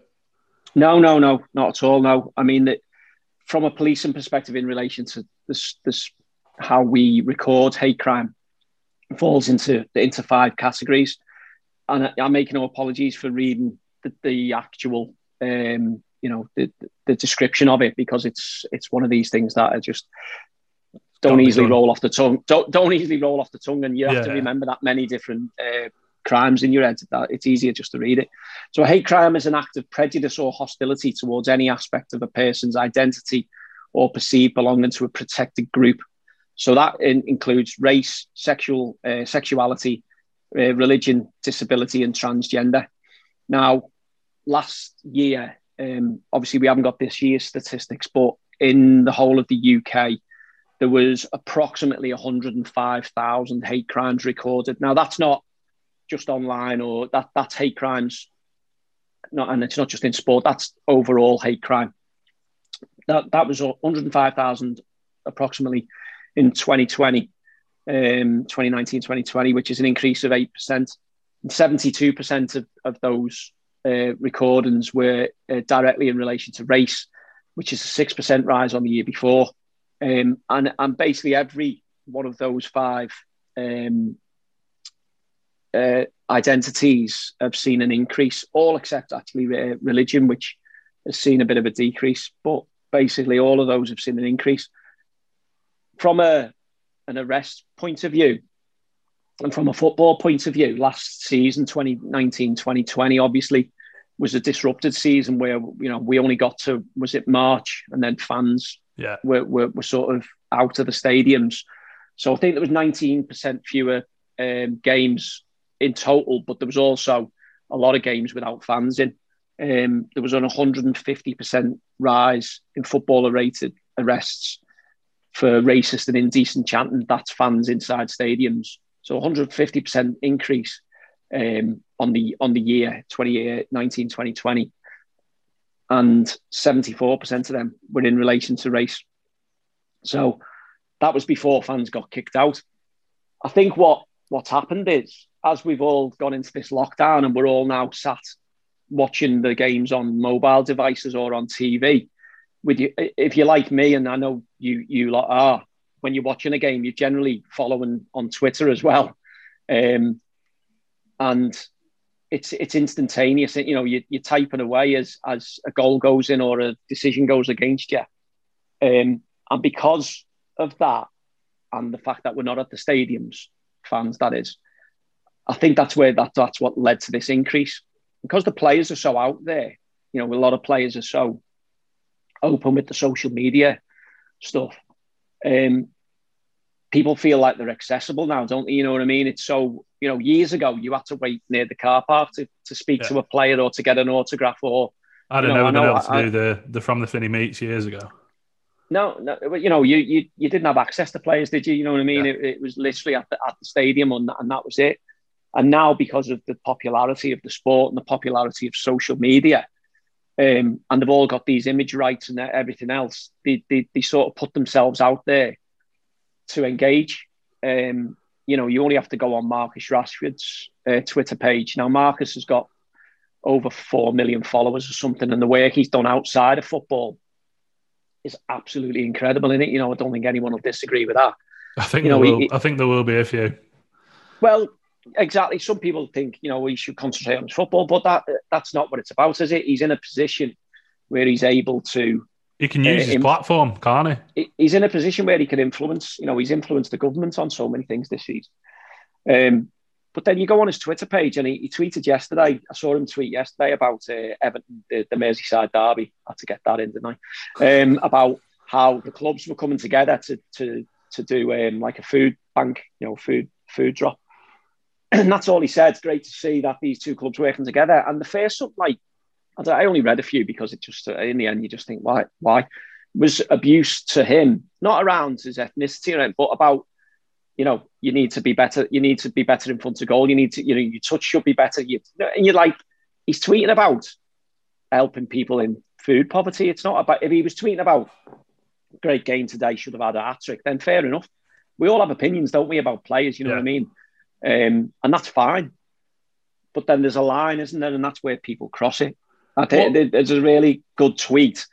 No, no, no, not at all. No, I mean that from a policing perspective in relation to this, this how we record hate crime falls into into five categories, and I, I make no apologies for reading the, the actual, um, you know, the, the description of it because it's it's one of these things that are just don't be easily roll off the tongue. Don't don't easily roll off the tongue, and you have to remember that many different uh, crimes in your head. That it's easier just to read it. So, a hate crime is an act of prejudice or hostility towards any aspect of a person's identity or perceived belonging to a protected group. So that in, includes race, sexual uh, sexuality, uh, religion, disability, and transgender. Now, last year, um, obviously we haven't got this year's statistics, but in the whole of the UK, there was approximately 105,000 hate crimes recorded. Now, that's not just online or that that's hate crimes not and it's not just in sport that's overall hate crime that that was 105,000 approximately in 2020 um 2019 2020 which is an increase of 8% and 72% of, of those uh, recordings were uh, directly in relation to race which is a 6% rise on the year before um, and and basically every one of those five um, uh, identities have seen an increase, all except actually uh, religion, which has seen a bit of a decrease. But basically, all of those have seen an increase. From a an arrest point of view, and from a football point of view, last season 2019 2020 obviously was a disrupted season where you know we only got to was it March and then fans Yeah. were, were, were sort of out of the stadiums. So I think there was 19% fewer um, games in total, but there was also a lot of games without fans in. Um, there was an 150% rise in footballer rated arrests for racist and indecent chanting. That's fans inside stadiums. So 150% increase um, on the on the year 2019 2020 and 74% of them were in relation to race so that was before fans got kicked out i think what what's happened is as we've all gone into this lockdown and we're all now sat watching the games on mobile devices or on tv with you if you're like me and i know you you lot are when you're watching a game you're generally following on twitter as well um, and it's it's instantaneous. You know, you, you're typing away as as a goal goes in or a decision goes against you, um, and because of that, and the fact that we're not at the stadiums, fans that is, I think that's where that that's what led to this increase because the players are so out there. You know, a lot of players are so open with the social media stuff. Um, people feel like they're accessible now, don't they? You know what I mean? It's so you know, years ago you had to wait near the car park to, to speak yeah. to a player or to get an autograph or. I'd have never been able to I, do the the from the Finney meets years ago. No, no, you know, you, you you didn't have access to players, did you? You know what I mean? Yeah. It, it, was literally at the at the stadium, and, and that was it. And now, because of the popularity of the sport and the popularity of social media, um, and they've all got these image rights and everything else, they, they, they sort of put themselves out there to engage. Um, you know, you only have to go on Marcus Rashford's uh, Twitter page. Now, Marcus has got over 4 million followers or something, and the work he's done outside of football is absolutely incredible, in it? You know, I don't think anyone will disagree with that. I think, you know, will, he, I think there will be a few. Well, exactly. Some people think, you know, we should concentrate on football, but that that's not what it's about, is it? He's in a position where he's able to he can use uh, his platform, can't he? He's in a position where he can influence. You know, he's influenced the government on so many things this season. Um, but then you go on his Twitter page and he, he tweeted yesterday. I saw him tweet yesterday about uh, Everton, the, the, Merseyside derby. I had to get that in, didn't I? Um, about how the clubs were coming together to to to do um, like a food bank, you know, food food drop. And that's all he said. It's great to see that these two clubs working together. And the first like I, I only read a few because it just uh, in the end you just think why why was abuse to him not around his ethnicity but about you know you need to be better you need to be better in front of goal you need to you know your touch should be better you, and you're like he's tweeting about helping people in food poverty it's not about if he was tweeting about great game today should have had a hat trick then fair enough we all have opinions don't we about players you know yeah. what I mean um, and that's fine but then there's a line isn't there and that's where people cross it I think there's a really good tweet.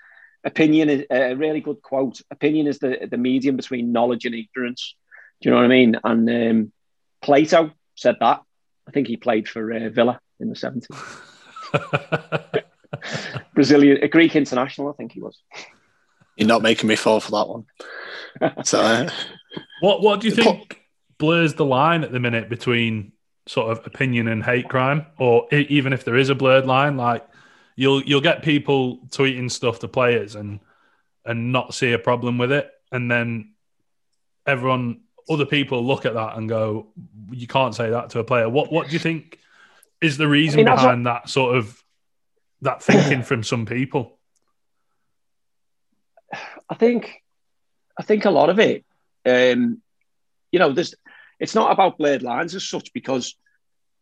Opinion is a really good quote. Opinion is the, the medium between knowledge and ignorance. Do you know what I mean? And um, Plato said that. I think he played for uh, Villa in the 70s. Brazilian, a Greek international, I think he was. You're not making me fall for that one. so, uh, what what do you think blurs the line at the minute between sort of opinion and hate crime, or even if there is a blurred line, like you'll you'll get people tweeting stuff to players and and not see a problem with it, and then everyone, other people look at that and go, "You can't say that to a player." What what do you think is the reason I mean, behind that sort of that thinking from some people? I think I think a lot of it, um, you know, there's it's not about blurred lines as such because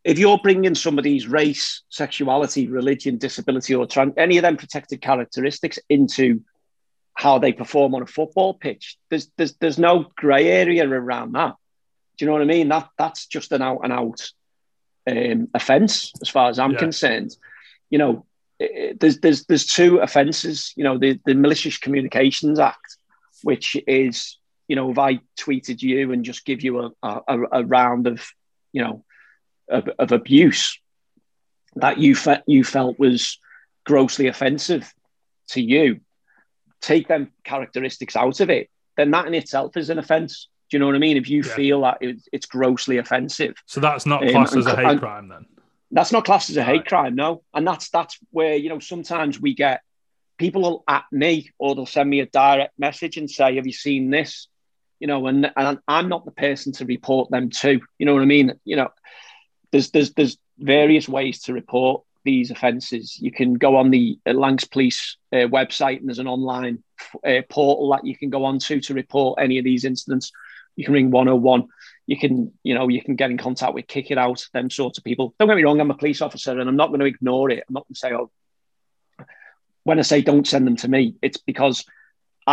if you're bringing somebody's race, sexuality, religion, disability, or trans- any of them protected characteristics into how they perform on a football pitch, there's there's there's no grey area around that. Do you know what I mean? That that's just an out and out um, offence, as far as I'm yeah. concerned. You know, there's there's there's two offences. You know, the the Malicious Communications Act, which is you know, if I tweeted you and just give you a, a, a round of you know of, of abuse that you fe- you felt was grossly offensive to you, take them characteristics out of it, then that in itself is an offence. Do you know what I mean? If you yeah. feel that it, it's grossly offensive, so that's not um, classed um, as a hate and, crime, then. That's not classed as a hate crime, no. And that's that's where you know sometimes we get people will at me or they'll send me a direct message and say, "Have you seen this?" You know, and and I'm not the person to report them to. You know what I mean? You know, there's there's there's various ways to report these offences. You can go on the Lancs Police uh, website, and there's an online uh, portal that you can go on to to report any of these incidents. You can ring 101. You can, you know, you can get in contact with Kick It Out, them sorts of people. Don't get me wrong, I'm a police officer, and I'm not going to ignore it. I'm not going to say, oh, when I say don't send them to me, it's because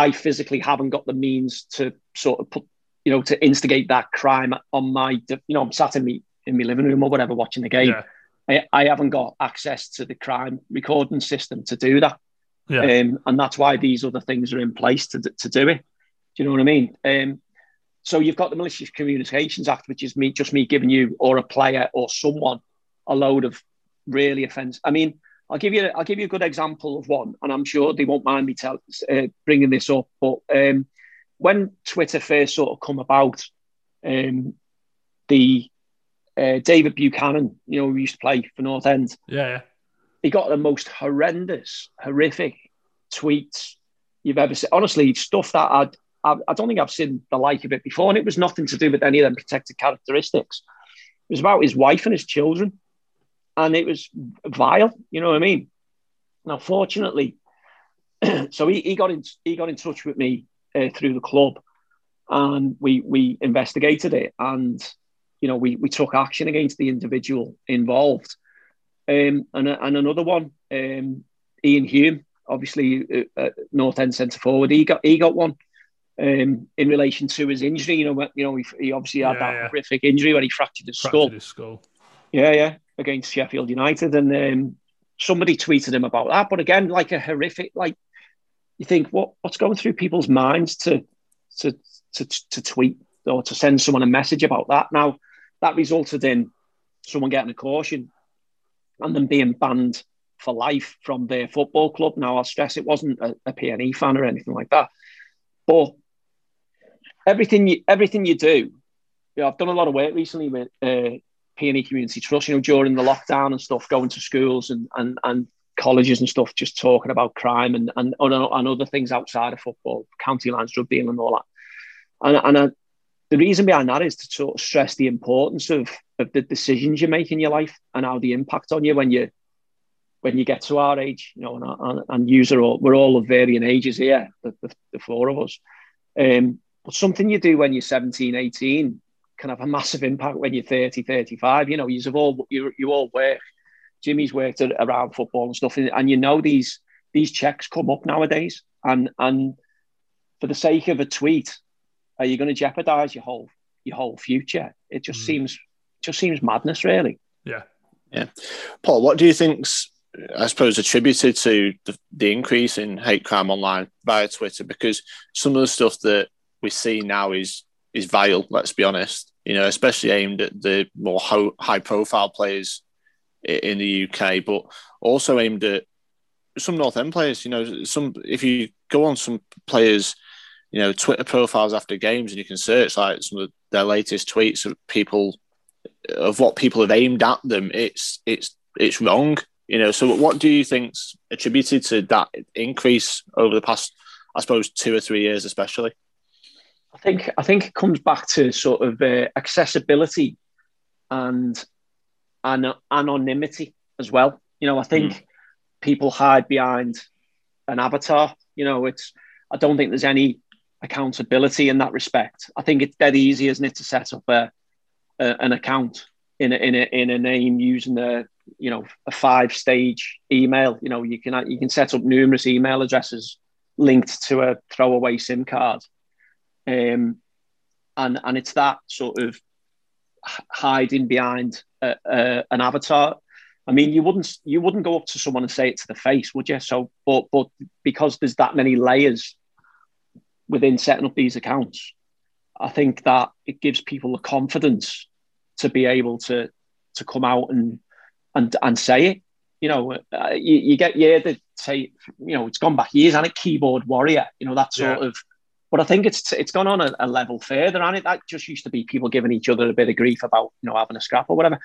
I physically haven't got the means to sort of put, you know, to instigate that crime on my, you know, I'm sat in me in my living room or whatever watching the game. Yeah. I, I haven't got access to the crime recording system to do that. Yeah. Um, and that's why these other things are in place to, to do it. Do you know what I mean? Um, So you've got the Malicious Communications Act, which is me just me giving you or a player or someone a load of really offensive. I mean, I'll give you I'll give you a good example of one, and I'm sure they won't mind me tell, uh, bringing this up. But um, when Twitter first sort of come about, um, the uh, David Buchanan, you know, who used to play for North End, Yeah, yeah. he got the most horrendous, horrific tweets you've ever seen. Honestly, stuff that I'd, I, I don't think I've seen the like of it before, and it was nothing to do with any of them protected characteristics. It was about his wife and his children, and it was vile. You know what I mean? Now, fortunately, so he, he got in he got in touch with me uh, through the club, and we we investigated it, and you know we we took action against the individual involved. Um, and and another one, um, Iain Hume, obviously uh, uh, North End centre forward, he got he got one um, in relation to his injury. You know, you know he, he obviously had Yeah, that yeah. horrific injury where he fractured his skull. Fractured his skull. Yeah, yeah, against Sheffield United, and um, somebody tweeted him about that. But again, like a horrific, like you think, what what's going through people's minds to to to to tweet or to send someone a message about that? Now that resulted in someone getting a caution and then being banned for life from their football club. Now I'll stress it wasn't a, a PNE fan or anything like that, but everything you everything you do. You know, I've done a lot of work recently with uh, PNE Community Trust, you know, during the lockdown and stuff, going to schools and and, and colleges and stuff, just talking about crime and and, and other things outside of football, county lines, drug dealing, and all that. And, and I, the reason behind that is to sort of stress the importance of of the decisions you make in your life and how the impact on you when you when you get to our age, you know, and, and, and are all, we're all of varying ages here, the, the, the four of us. Um, but something you do when you're 17, 18 can have a massive impact when you're 30, 35. You know, you've all, you, you all work. Jimmy's worked at, around football and stuff. And, and you know, these, these checks come up nowadays. And, and for the sake of a tweet, are you going to jeopardize your whole, your whole future? It just Mm. seems, just seems madness, really. Yeah, yeah. Paul, what do you think's, I suppose, attributed to the, the increase in hate crime online via Twitter? Because some of the stuff that we see now is is vile. Let's be honest. You know, especially aimed at the more ho- high profile players in the UK, but also aimed at some North End players. You know, some if you go on some players, you know, Twitter profiles after games, and you can search like some of their latest tweets of people of what people have aimed at them. It's it's it's wrong. You know, so what do you think's attributed to that increase over the past, I suppose, two or three years, especially? I think I think it comes back to sort of uh, accessibility and and anonymity as well. You know, I think people hide behind an avatar. You know, it's I don't think there's any accountability in that respect. I think it's dead easy, isn't it, to set up a, a an account in a, in a in a name using a you know a five stage email. You know, you can you can set up numerous email addresses linked to a throwaway SIM card. Um, and and it's that sort of hiding behind a, a, an avatar. I mean, you wouldn't you wouldn't go up to someone and say it to the face, would you? So, but but because there's that many layers within setting up these accounts, I think that it gives people the confidence to be able to to come out and and and say it. You know, uh, you, you get yeah, they say you know it's gone back years and a keyboard warrior. You know that sort of. But I think it's it's gone on a, a level further, and it that just used to be people giving each other a bit of grief about you know having a scrap or whatever,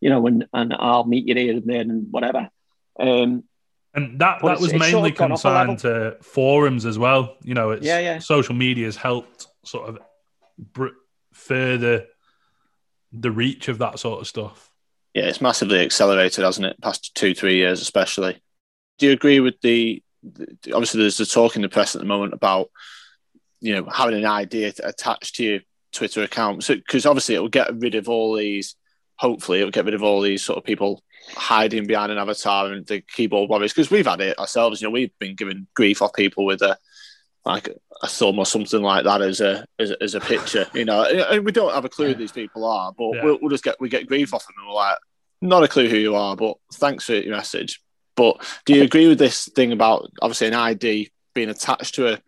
you know, and and I'll meet you here and then and whatever. Um, And that, that was it's sort mainly of gone up a level. consigned to forums as well. You know, it's Yeah, yeah. social media has helped sort of br- further the reach of that sort of stuff. Yeah, it's massively accelerated, hasn't it? Past two, three years, especially. Do you agree with the? the- Obviously, there's the talk in the press at the moment about you know having an idea to attach to your Twitter account, because obviously it will get rid of all these. Hopefully, it will get rid of all these sort of people hiding behind an avatar and the keyboard warriors. Because we've had it ourselves. You know, we've been given grief off people with a like a thumb or something like that as a as, a- as a picture. You know, and we don't have a clue who these people are, but Yeah. we'll, we'll just get we get grief off them, and we're like, not a clue who you are, but thanks for your message. But do you agree with this thing about obviously an ID being attached to a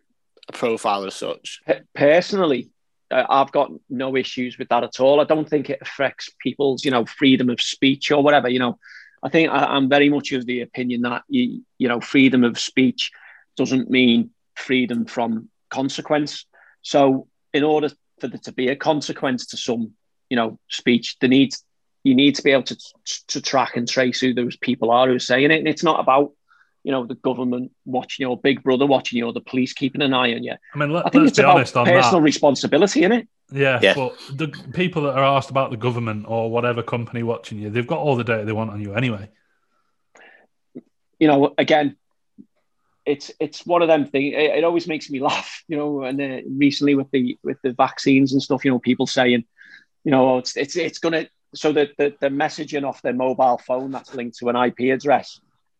profile as such? Personally, uh, I've got no issues with that at all. I don't think it affects people's, you know, freedom of speech or whatever. You know, I think I, am very much of the opinion that you, you know, freedom of speech doesn't mean freedom from consequence. So, in order for there to be a consequence to some, you know, speech, the needs you need to be able to to track and trace who those people are who are saying it. And it's not about you know the government watching you, or Big Brother watching you, or the police keeping an eye on you. I mean, let, I think us it's be about honest on personal that. responsibility, isn't it? Yeah, Yeah. but the people that are asked about the government or whatever company watching you, they've got all the data they want on you anyway. You know, again, it's it's one of them things. It, it always makes me laugh, you know. And uh, recently with the with the vaccines and stuff, you know, people saying, you know, oh, it's it's it's gonna so that the, the messaging off their mobile phone that's linked to an IP address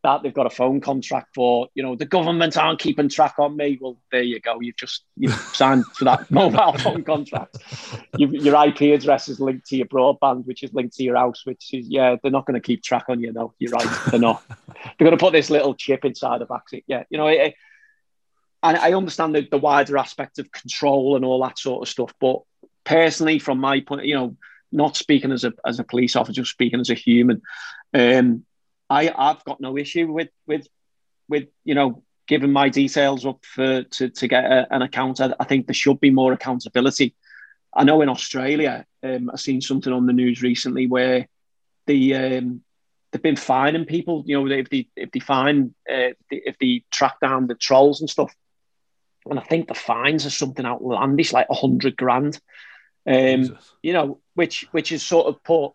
that they've got a phone contract for. You know, the government aren't keeping track on me. Well, there you go. You've just you've signed for that mobile phone contract. you your IP address is linked to your broadband, which is linked to your house. Which is yeah, they're not going to keep track on you. No, you're right. They're not. they're going to put this little chip inside the back seat. Yeah, you know. It, and I understand the, the wider aspect of control and all that sort of stuff, but personally, from my point, you know, not speaking as a as a police officer, speaking as a human, um, I I've got no issue with with with you know giving my details up for to to get a, an account. I, I, think there should be more accountability. I know in Australia, um, I've seen something on the news recently where the um, they've been fining people. You know, if they if they fine uh, if they track down the trolls and stuff, and I think the fines are something outlandish, like a hundred grand. Um, you know, which which is sort of put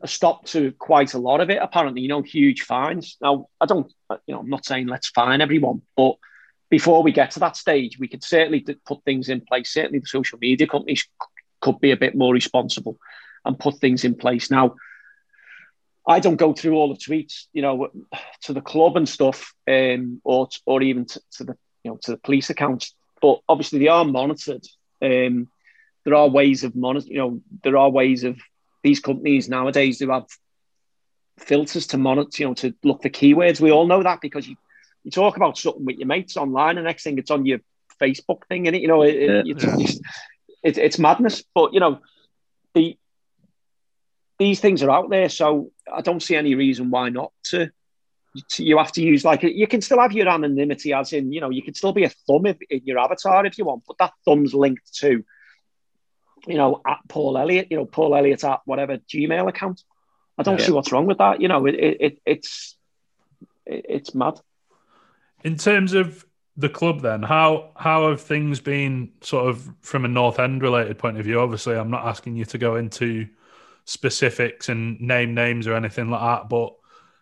a stop to quite a lot of it. Apparently, you know, huge fines. Now, I don't, you know, I'm not saying let's fine everyone, but before we get to that stage, we could certainly put things in place. Certainly, the social media companies could be a bit more responsible and put things in place. Now, I don't go through all the tweets, you know, to the club and stuff, um, or or even to, to, the you know to the police accounts. But obviously, they are monitored. Um, there are ways of monitor. You know, there are ways of these companies nowadays do have filters to monitor, you know, to look for keywords. We all know that because you, you talk about something with your mates online, and next thing it's on your Facebook thing, and it, you know, it, yeah. it's, it's, it's, it's madness. But you know, the these things are out there, so I don't see any reason why not to. to you have to use like you can still have your anonymity, as in you know, you can still be a thumb if, in your avatar if you want, but that thumb's linked to you know, at Paul Elliott, you know, Paul Elliott at whatever Gmail account. I don't yeah. see what's wrong with that. You know, it, it it's it, it's mad. In terms of the club, then how how have things been sort of from a North End related point of view? Obviously, I'm not asking you to go into specifics and name names or anything like that, but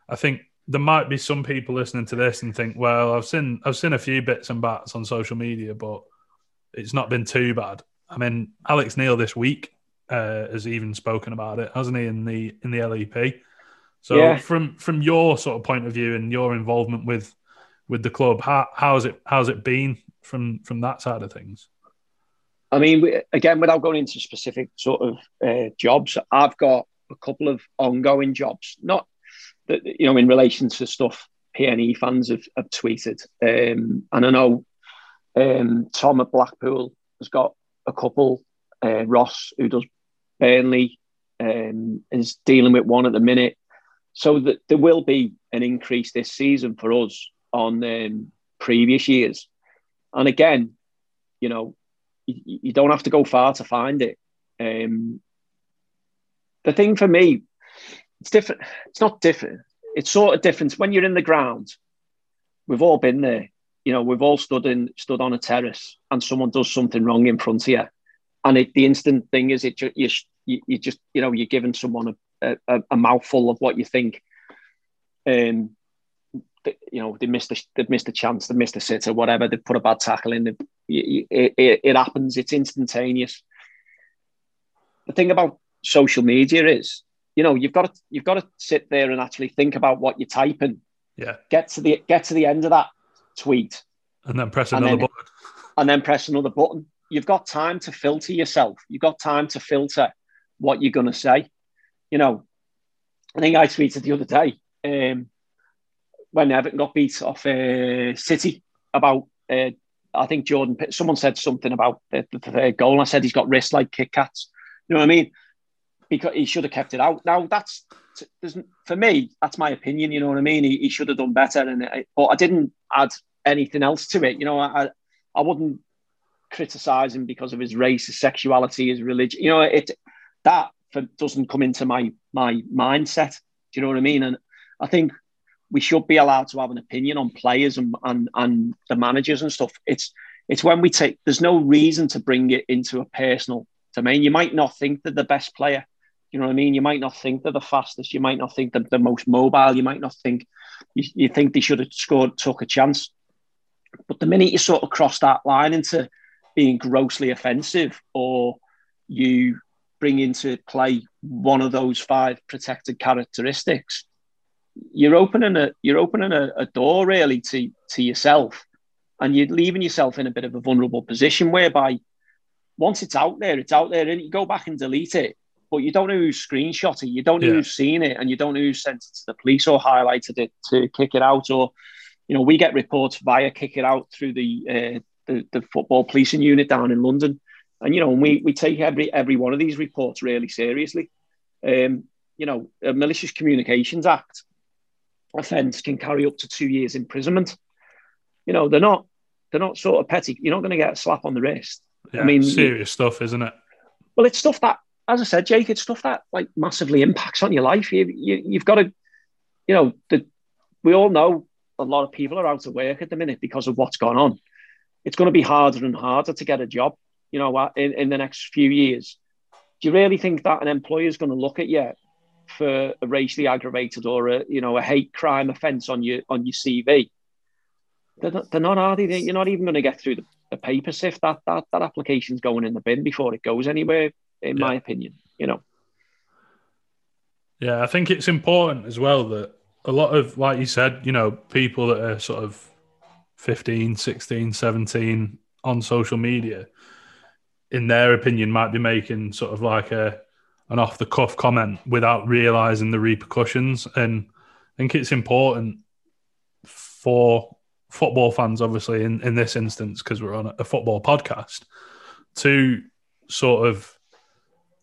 I think there might be some people listening to this and think, well, I've seen I've seen a few bits and bats on social media, but it's not been too bad. I mean, Alex Neil this week uh, has even spoken about it, hasn't he, in the in the LEP? So yeah. from from your sort of point of view and your involvement with with the club, how how's it how's it been from from that side of things? I mean, again, without going into specific sort of uh, jobs, I've got a couple of ongoing jobs, not that you know in relation to stuff PNE fans have, have tweeted, um, and I know um, Tom at Blackpool has got a couple. Uh, Ross, who does Burnley, um, is dealing with one at the minute. So that there will be an increase this season for us on um, previous years. And again, you know, you, you, don't have to go far to find it. Um, the thing for me, it's different. It's not different. It's sort of different when you're in the ground. We've all been there you know, we've all stood in stood on a terrace and someone does something wrong in front of you, and it, the instant thing is it you, you, you just you know you're giving someone a, a, a mouthful of what you think. Um, you know they missed a, they missed a chance, they missed a sitter, whatever. They put a bad tackle in. It, it, it happens. It's instantaneous. The thing about social media is, you know, you've got to you've got to sit there and actually think about what you're typing. Yeah. Get to the get to the end of that tweet, and then press another then, button, and then press another button. You've got time to filter yourself. You've got time to filter what you're going to say. You know, I think I tweeted the other day um, when Everton got beat off uh, City about uh, I think Jordan. Someone said something about the, the third goal, and I said he's got wrists like Kit Kats. You know what I mean? Because he should have kept it out. Now that's for me. That's my opinion. You know what I mean? He, he should have done better, and but I didn't add anything else to it. You know, I I wouldn't criticize him because of his race, his sexuality, his religion. You know, it that for, doesn't come into my my mindset. Do you know what I mean? And I think we should be allowed to have an opinion on players and, and, and the managers and stuff. It's it's when we take there's no reason to bring it into a personal domain. You might not think they're the best player. You know what I mean? You might not think they're the fastest. You might not think they're the most mobile. You might not think you, you think they should have scored, took a chance. But the minute you sort of cross that line into being grossly offensive or you bring into play one of those five protected characteristics, you're opening a you're opening a, a, door really to to yourself, and you're leaving yourself in a bit of a vulnerable position whereby once it's out there, it's out there, and you go back and delete it, but you don't know who's screenshot it, you don't know yeah. who's seen it, and you don't know who sent it to the police or highlighted it to kick it out, or you know we get reports via kick it out through the uh, the, the football policing unit down in London, and you know we we take every every one of these reports really seriously. Um, you know, a malicious communications act offence can carry up to two years imprisonment. You know, they're not they're not sort of petty. You're not going to get a slap on the wrist. Yeah, I mean, serious stuff, isn't it? Well, it's stuff that, as I said, Jake, it's stuff that like massively impacts on your life. You, you you've got to, you know, the, we all know a lot of people are out of work at the minute because of what's gone on. It's going to be harder and harder to get a job. You know, uh, in, in the next few years. Do you really think that an employer is going to look at you for a racially aggravated or a you know a hate crime offence on your on your CV. They're not, they're not are they? You're not even going to get through the, the paper sift. That that that application's going in the bin before it goes anywhere, in yeah. my opinion. You know. Yeah, I think it's important as well that a lot of, like you said, you know, people that are sort of 15, 16, 17 on social media, in their opinion, might be making sort of like a an off the cuff comment without realizing the repercussions. And I think it's important for football fans, obviously, in, in this instance, because we're on a football podcast, to sort of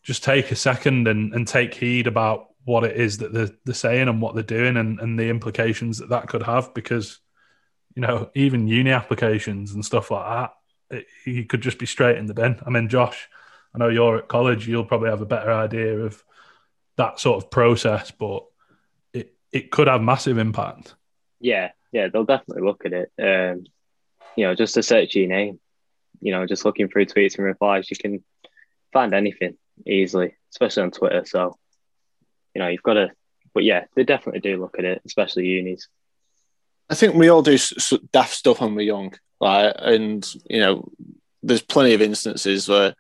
just take a second and, and take heed about what it is that they're, they're saying and what they're doing and, and the implications that that could have. Because, you know, even uni applications and stuff like that, it, you could just be straight in the bin. I mean, Josh I know you're at college, you'll probably have a better idea of that sort of process, but it, it could have massive impact. Yeah, yeah, they'll definitely look at it. Um, you know, just to search your name, you know, just looking through tweets and replies, you can find anything easily, especially on Twitter. So, you know, you've got to, but yeah, they definitely do look at it, especially unis. I think we all do daft stuff when we're young, like, and you know, there's plenty of instances where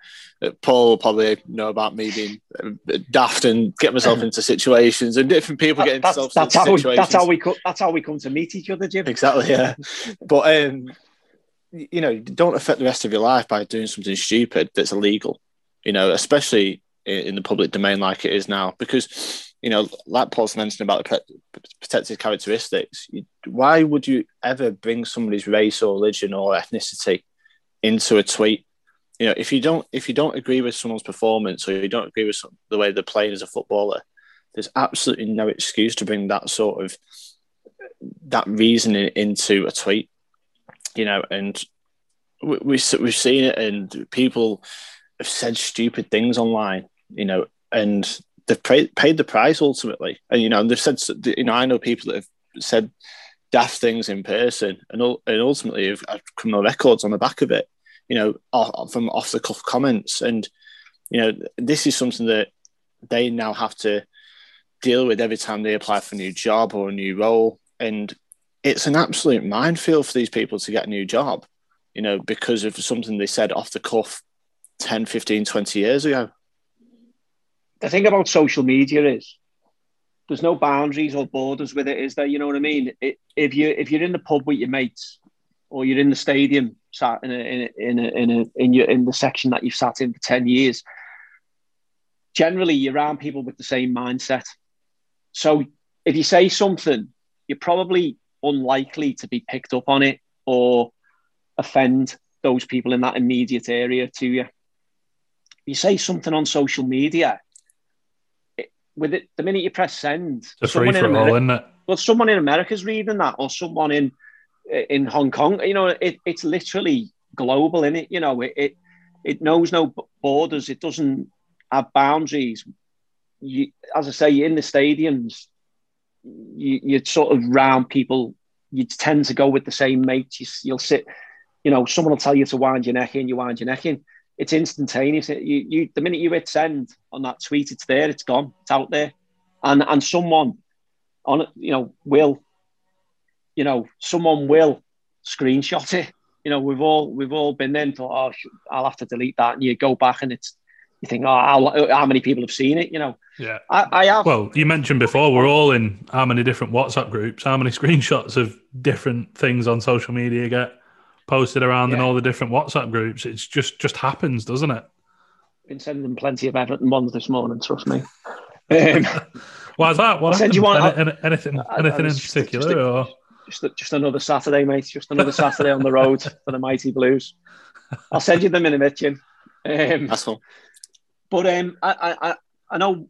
Paul will probably know about me being uh, daft and get myself into situations, and different people get themselves into how situations. We, that's how we come. That's how we come to meet each other, Jim. Exactly. Yeah, but um, you know, don't affect the rest of your life by doing something stupid that's illegal. You know, especially in the public domain like it is now, because you know, like Paul's mentioned about the protected characteristics. Why would you ever bring somebody's race or religion or ethnicity into a tweet? you know, if you don't if you don't agree with someone's performance or you don't agree with some, the way they're playing as a footballer, there's absolutely no excuse to bring that sort of that reasoning into a tweet. You know, and we, we we've seen it, and people have said stupid things online. You know, and they've paid, the price ultimately. And you know, they've said, you know, I know people that have said daft things in person, and and ultimately have, have criminal records on the back of it you know, off, from off the cuff comments. And, you know, this is something that they now have to deal with every time they apply for a new job or a new role. And it's an absolute minefield for these people to get a new job, you know, because of something they said off the cuff 10, 15, 20 years ago. The thing about social media is there's no boundaries or borders with it, is there? You know what I mean? It, if you if you're in the pub with your mates or you're in the stadium sat in a, in a, in a, in, a, in, your, in the section that you've sat in for 10 years, generally you're around people with the same mindset. So if you say something, you're probably unlikely to be picked up on it or offend those people in that immediate area to you. You say something on social media, it, with it, the minute you press send, it's free for all, isn't it? Well, someone in America's reading that, or someone in in Hong Kong. You know, it, it's literally global, in it. You know, it, it it knows no borders. It doesn't have boundaries. You, as I say, in the stadiums, you, you're sort of round people. You tend to go with the same mates. You, you'll sit. You know, someone will tell you to wind your neck in. You wind your neck in. It's instantaneous. You, you, the minute you hit send on that tweet, it's there. It's gone. It's out there, and and someone on it, you know, will, you know, someone will screenshot it you know, we've all we've all been there and thought, oh, I'll have to delete that, and you go back and it's you think, oh, how, how many people have seen it? You know, yeah, I, I have. Well, you mentioned before we're all in how many different WhatsApp groups, how many screenshots of different things on social media get posted around yeah. in all the different WhatsApp groups. It's just just happens, doesn't it? Been sending plenty of Everton ones this morning. Trust me. Um, Why is that? What happened? You want, Any, anything anything in particular? Just, or? just just another Saturday, mate. Just another Saturday on the road for the mighty Blues. I'll send you them in a minute, Jim. Um, That's all. But um, I, I I know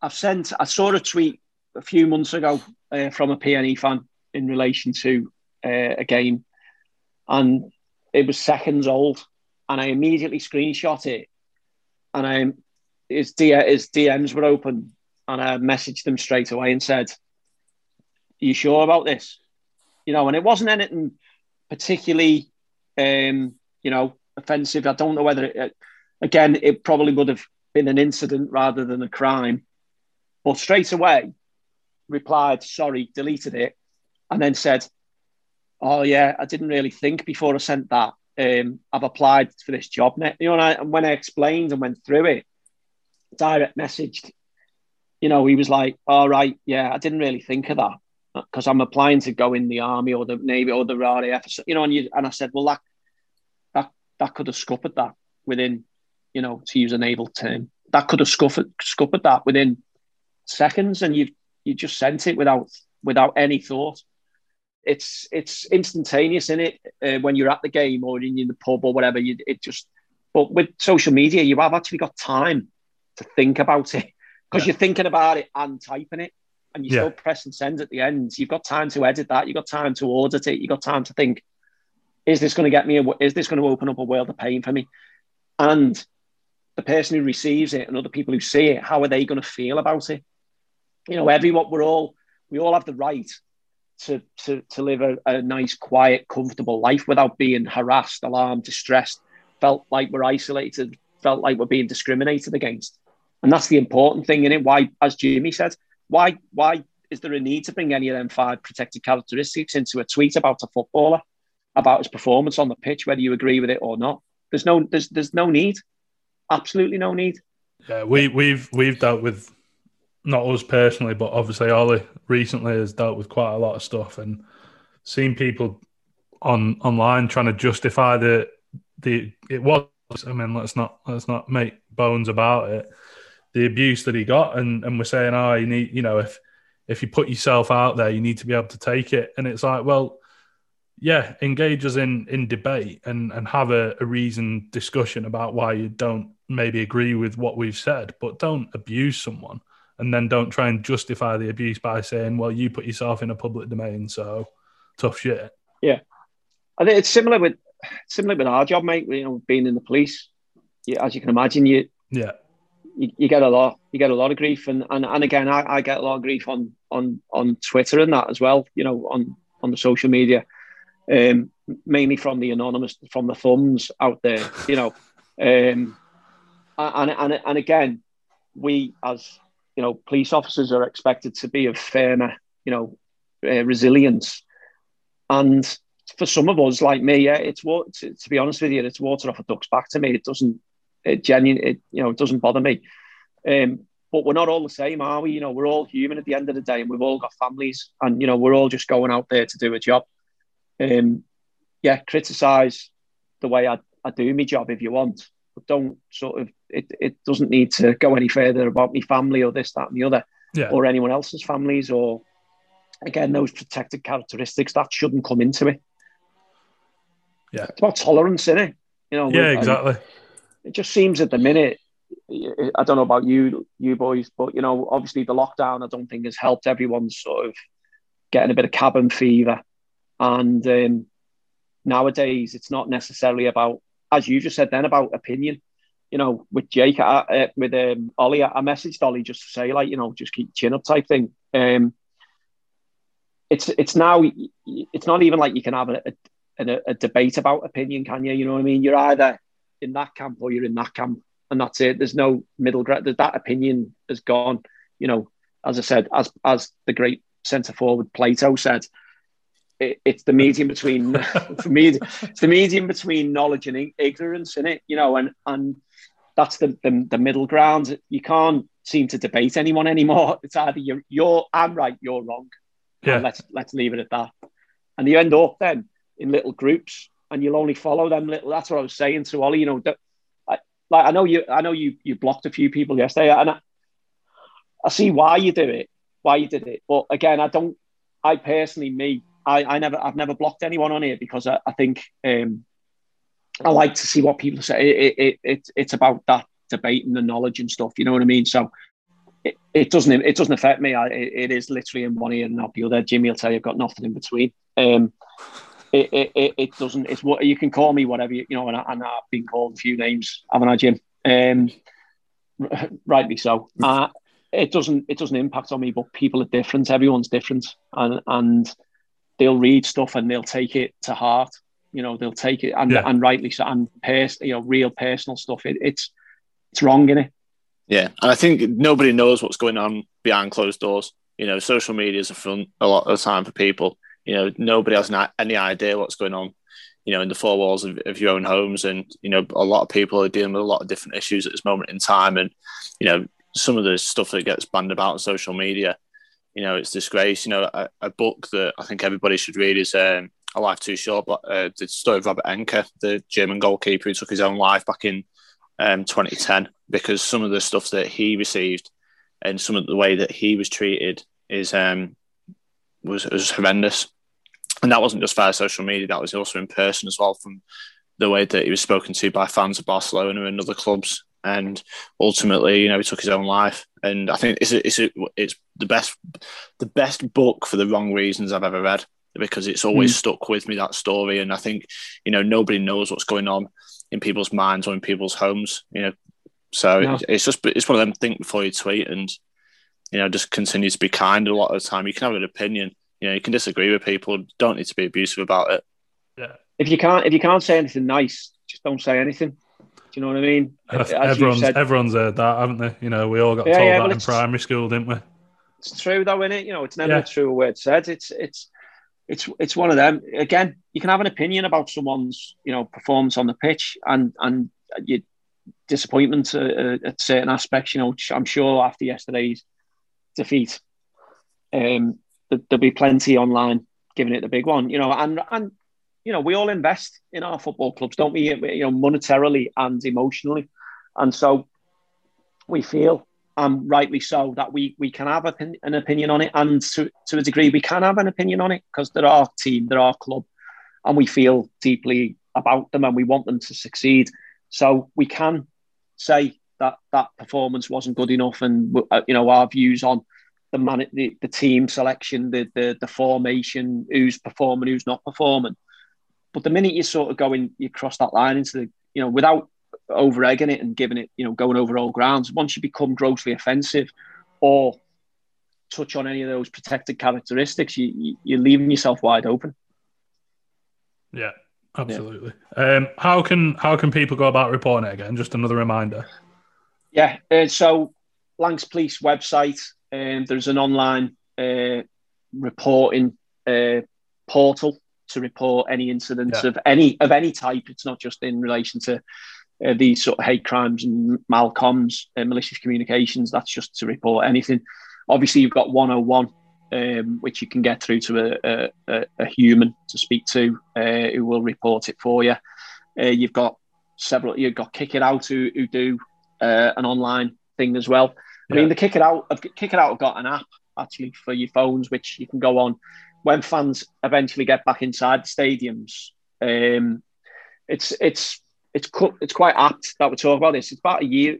I've sent. I saw a tweet a few months ago uh, from a PNE fan in relation to uh, a game, and it was seconds old, and I immediately screenshot it, and I his, D, his DMs were open, and I messaged them straight away and said, you sure about this? You know, and it wasn't anything particularly, um, you know, offensive. I don't know whether, it, again, it probably would have been an incident rather than a crime. But straight away, replied, sorry, deleted it, and then said, oh, yeah, I didn't really think before I sent that. Um, I've applied for this job. You know, and, I, and when I explained and went through it, direct messaged, you know, he was like, all right, yeah, I didn't really think of that because I'm applying to go in the army or the navy or the RAF, you know. And you and I said, well, that that that could have scuppered that within, you know, to use a naval term, that could have scuppered scuppered that within seconds, and you you just sent it without without any thought. It's it's instantaneous in it uh, when you're at the game or in, in the pub or whatever. You it just but with social media, you have actually got time to think about it because yeah. you're thinking about it and typing it and you yeah. still press and send at the end. You've got time to edit that. You've got time to audit it. You've got time to think, is this going to get me? A, is this going to open up a world of pain for me? And the person who receives it and other people who see it, how are they going to feel about it? You know, everyone, we're all, we all have the right to, to, to live a, a nice, quiet, comfortable life without being harassed, alarmed, distressed, felt like we're isolated, felt like we're being discriminated against. And that's the important thing in it. Why, as Jimmy said, why why is there a need to bring any of them five protected characteristics into a tweet about a footballer, about his performance on the pitch, whether you agree with it or not? There's no there's there's no need. Absolutely no need. Yeah, we we've we've dealt with not us personally, but obviously Ollie recently has dealt with quite a lot of stuff and seen people on online trying to justify the the it was I mean let's not let's not make bones about it the abuse that he got, and and we're saying, oh, you need, you know, if if you put yourself out there, you need to be able to take it. And it's like, well, yeah, engage us in in debate and and have a, a reasoned discussion about why you don't maybe agree with what we've said, but don't abuse someone. And then don't try and justify the abuse by saying, well, you put yourself in a public domain, so tough shit. Yeah. I think it's similar with similar with our job, mate. You know, being in the police, yeah, as you can imagine, you yeah you, you, get a lot you get a lot of grief and and, and again I, I get a lot of grief on on on Twitter and that as well you know on on the social media um, mainly from the anonymous from the thumbs out there you know um, and, and and again we as you know police officers are expected to be of firmer you know uh, resilience and for some of us like me yeah it's what to, to be honest with you it's water off a duck's back to me it doesn't it genuine, it, you know, it doesn't bother me. Um, but we're not all the same, are we? You know, we're all human at the end of the day, and we've all got families, and you know, we're all just going out there to do a job. Um, yeah, criticize the way I, I do my job if you want, don't sort of it, it doesn't need to go any further about my family or this, that, and the other, yeah. or anyone else's families, or again, those protected characteristics that shouldn't come into it. Yeah. It's about tolerance, isn't it? You know. Yeah, exactly. It just seems at the minute. I don't know about you, you boys, but you know, obviously the lockdown I don't think has helped everyone sort of getting a bit of cabin fever, and um, nowadays it's not necessarily about, as you just said then, about opinion. You know, with Jake, uh, uh, with um, Ollie, I messaged Ollie just to say like, you know, just keep chin up type thing. Um, it's it's now it's not even like you can have a, a, a debate about opinion, can you? You know what I mean? You're either in that camp or you're in that camp, and that's it. There's no middle ground. That opinion has gone. You know, as I said, as as the great centre forward Plato said, it, it's the medium between for me. It's the medium between knowledge and ignorance, in it. You know, and and that's the, the the middle ground. You can't seem to debate anyone anymore. It's either you're you're I'm right, you're wrong. Yeah. And let's let's leave it at that. And you end up then in little groups, and you'll only follow them little. That's what I was saying to Ollie. You know, I, like I know you, I know you, you blocked a few people yesterday, and I, I see why you do it, why you did it. But again, I don't. I personally, me, I, I never, I've never blocked anyone on here because I, I think um, I like to see what people say. It, it, it, it's about that debate and the knowledge and stuff. You know what I mean? So it, it doesn't it doesn't affect me. I, it, is literally in one ear and not the other. Jimmy will tell you I've got nothing in between. Um, it, it, it, doesn't. It's what you can call me whatever you, you know. And, I, I've been called a few names, haven't I, Jim? Um, rightly so. Uh, it doesn't it doesn't impact on me, but people are different. Everyone's different, and and they'll read stuff and they'll take it to heart. You know, they'll take it and Yeah. and rightly so. And pers- you know, real personal stuff. It, it's it's wrong in it. Yeah, and I think nobody knows what's going on behind closed doors. You know, social media is a fun a lot of the time for people. You know, nobody has ni- any idea what's going on. You know, in the four walls of, of your own homes, and you know, a lot of people are dealing with a lot of different issues at this moment in time. And you know, some of the stuff that gets banned about on social media, you know, it's disgrace. You know, a, a book that I think everybody should read is um, "A Life Too Short," but uh, the story of Robert Enke, the German goalkeeper who took his own life back in um, 2010 because some of the stuff that he received and some of the way that he was treated is um, was, was horrendous. And that wasn't just via social media; that was also in person as well, from the way that he was spoken to by fans of Barcelona and other clubs. And ultimately, you know, he took his own life. And I think it's a, it's a, it's the best the best book for the wrong reasons I've ever read because it's always hmm. stuck with me that story. And I think you know nobody knows what's going on in people's minds or in people's homes. You know, so No. it- it's just it's one of them. Think before you tweet, and you know, just continue to be kind. A lot of the time, you can have an opinion. You know, you can disagree with people. Don't need to be abusive about it. Yeah. If you can't if you can't say anything nice, just don't say anything. Do you know what I mean? As everyone's said, everyone's heard that, haven't they? You know, we all got Yeah, told yeah, that in primary school, didn't we? it's true though, innit? You know, it's never Yeah. a true word said. It's it's it's it's one of them. Again, you can have an opinion about someone's you know performance on the pitch and and your disappointment uh, at certain aspects. You know, which I'm sure after yesterday's defeat, um, there'll be plenty online giving it the big one. You know, and and you know we all invest in our football clubs, don't we? You know, monetarily and emotionally, and so we feel, and rightly so, that we we can have an opinion on it, and to, to a degree, we can have an opinion on it because they're our team, they're our club, and we feel deeply about them, and we want them to succeed. So we can say that that performance wasn't good enough, and uh, you know our views on the man, the, the team selection, the, the the formation, who's performing, who's not performing. But the minute you sort of go in, you cross that line into the, you know, without over egging it and giving it, you know, going over all grounds. Once you become grossly offensive or touch on any of those protected characteristics, you, you, you're leaving yourself wide open. Yeah, absolutely. Um, how can how can people go about reporting it again? Just another reminder. Yeah. Uh, so, Lancs Police website, um, there's an online uh, reporting uh, portal to report any incidents Yeah. of any of any type. It's not just in relation to uh, these sort of hate crimes and malcoms, uh, malicious communications. That's just to report anything. Obviously, you've got 101, um, which you can get through to a, a, a, human to speak to, uh, who will report it for you. Uh, you've got several. You've got Kick It Out who, who do uh, an online thing as well. I mean, the Kick It Out, Kick It Out have got an app actually for your phones, which you can go on when fans eventually get back inside the stadiums. Um, it's it's it's it's quite apt that we talk about this. It's about a year.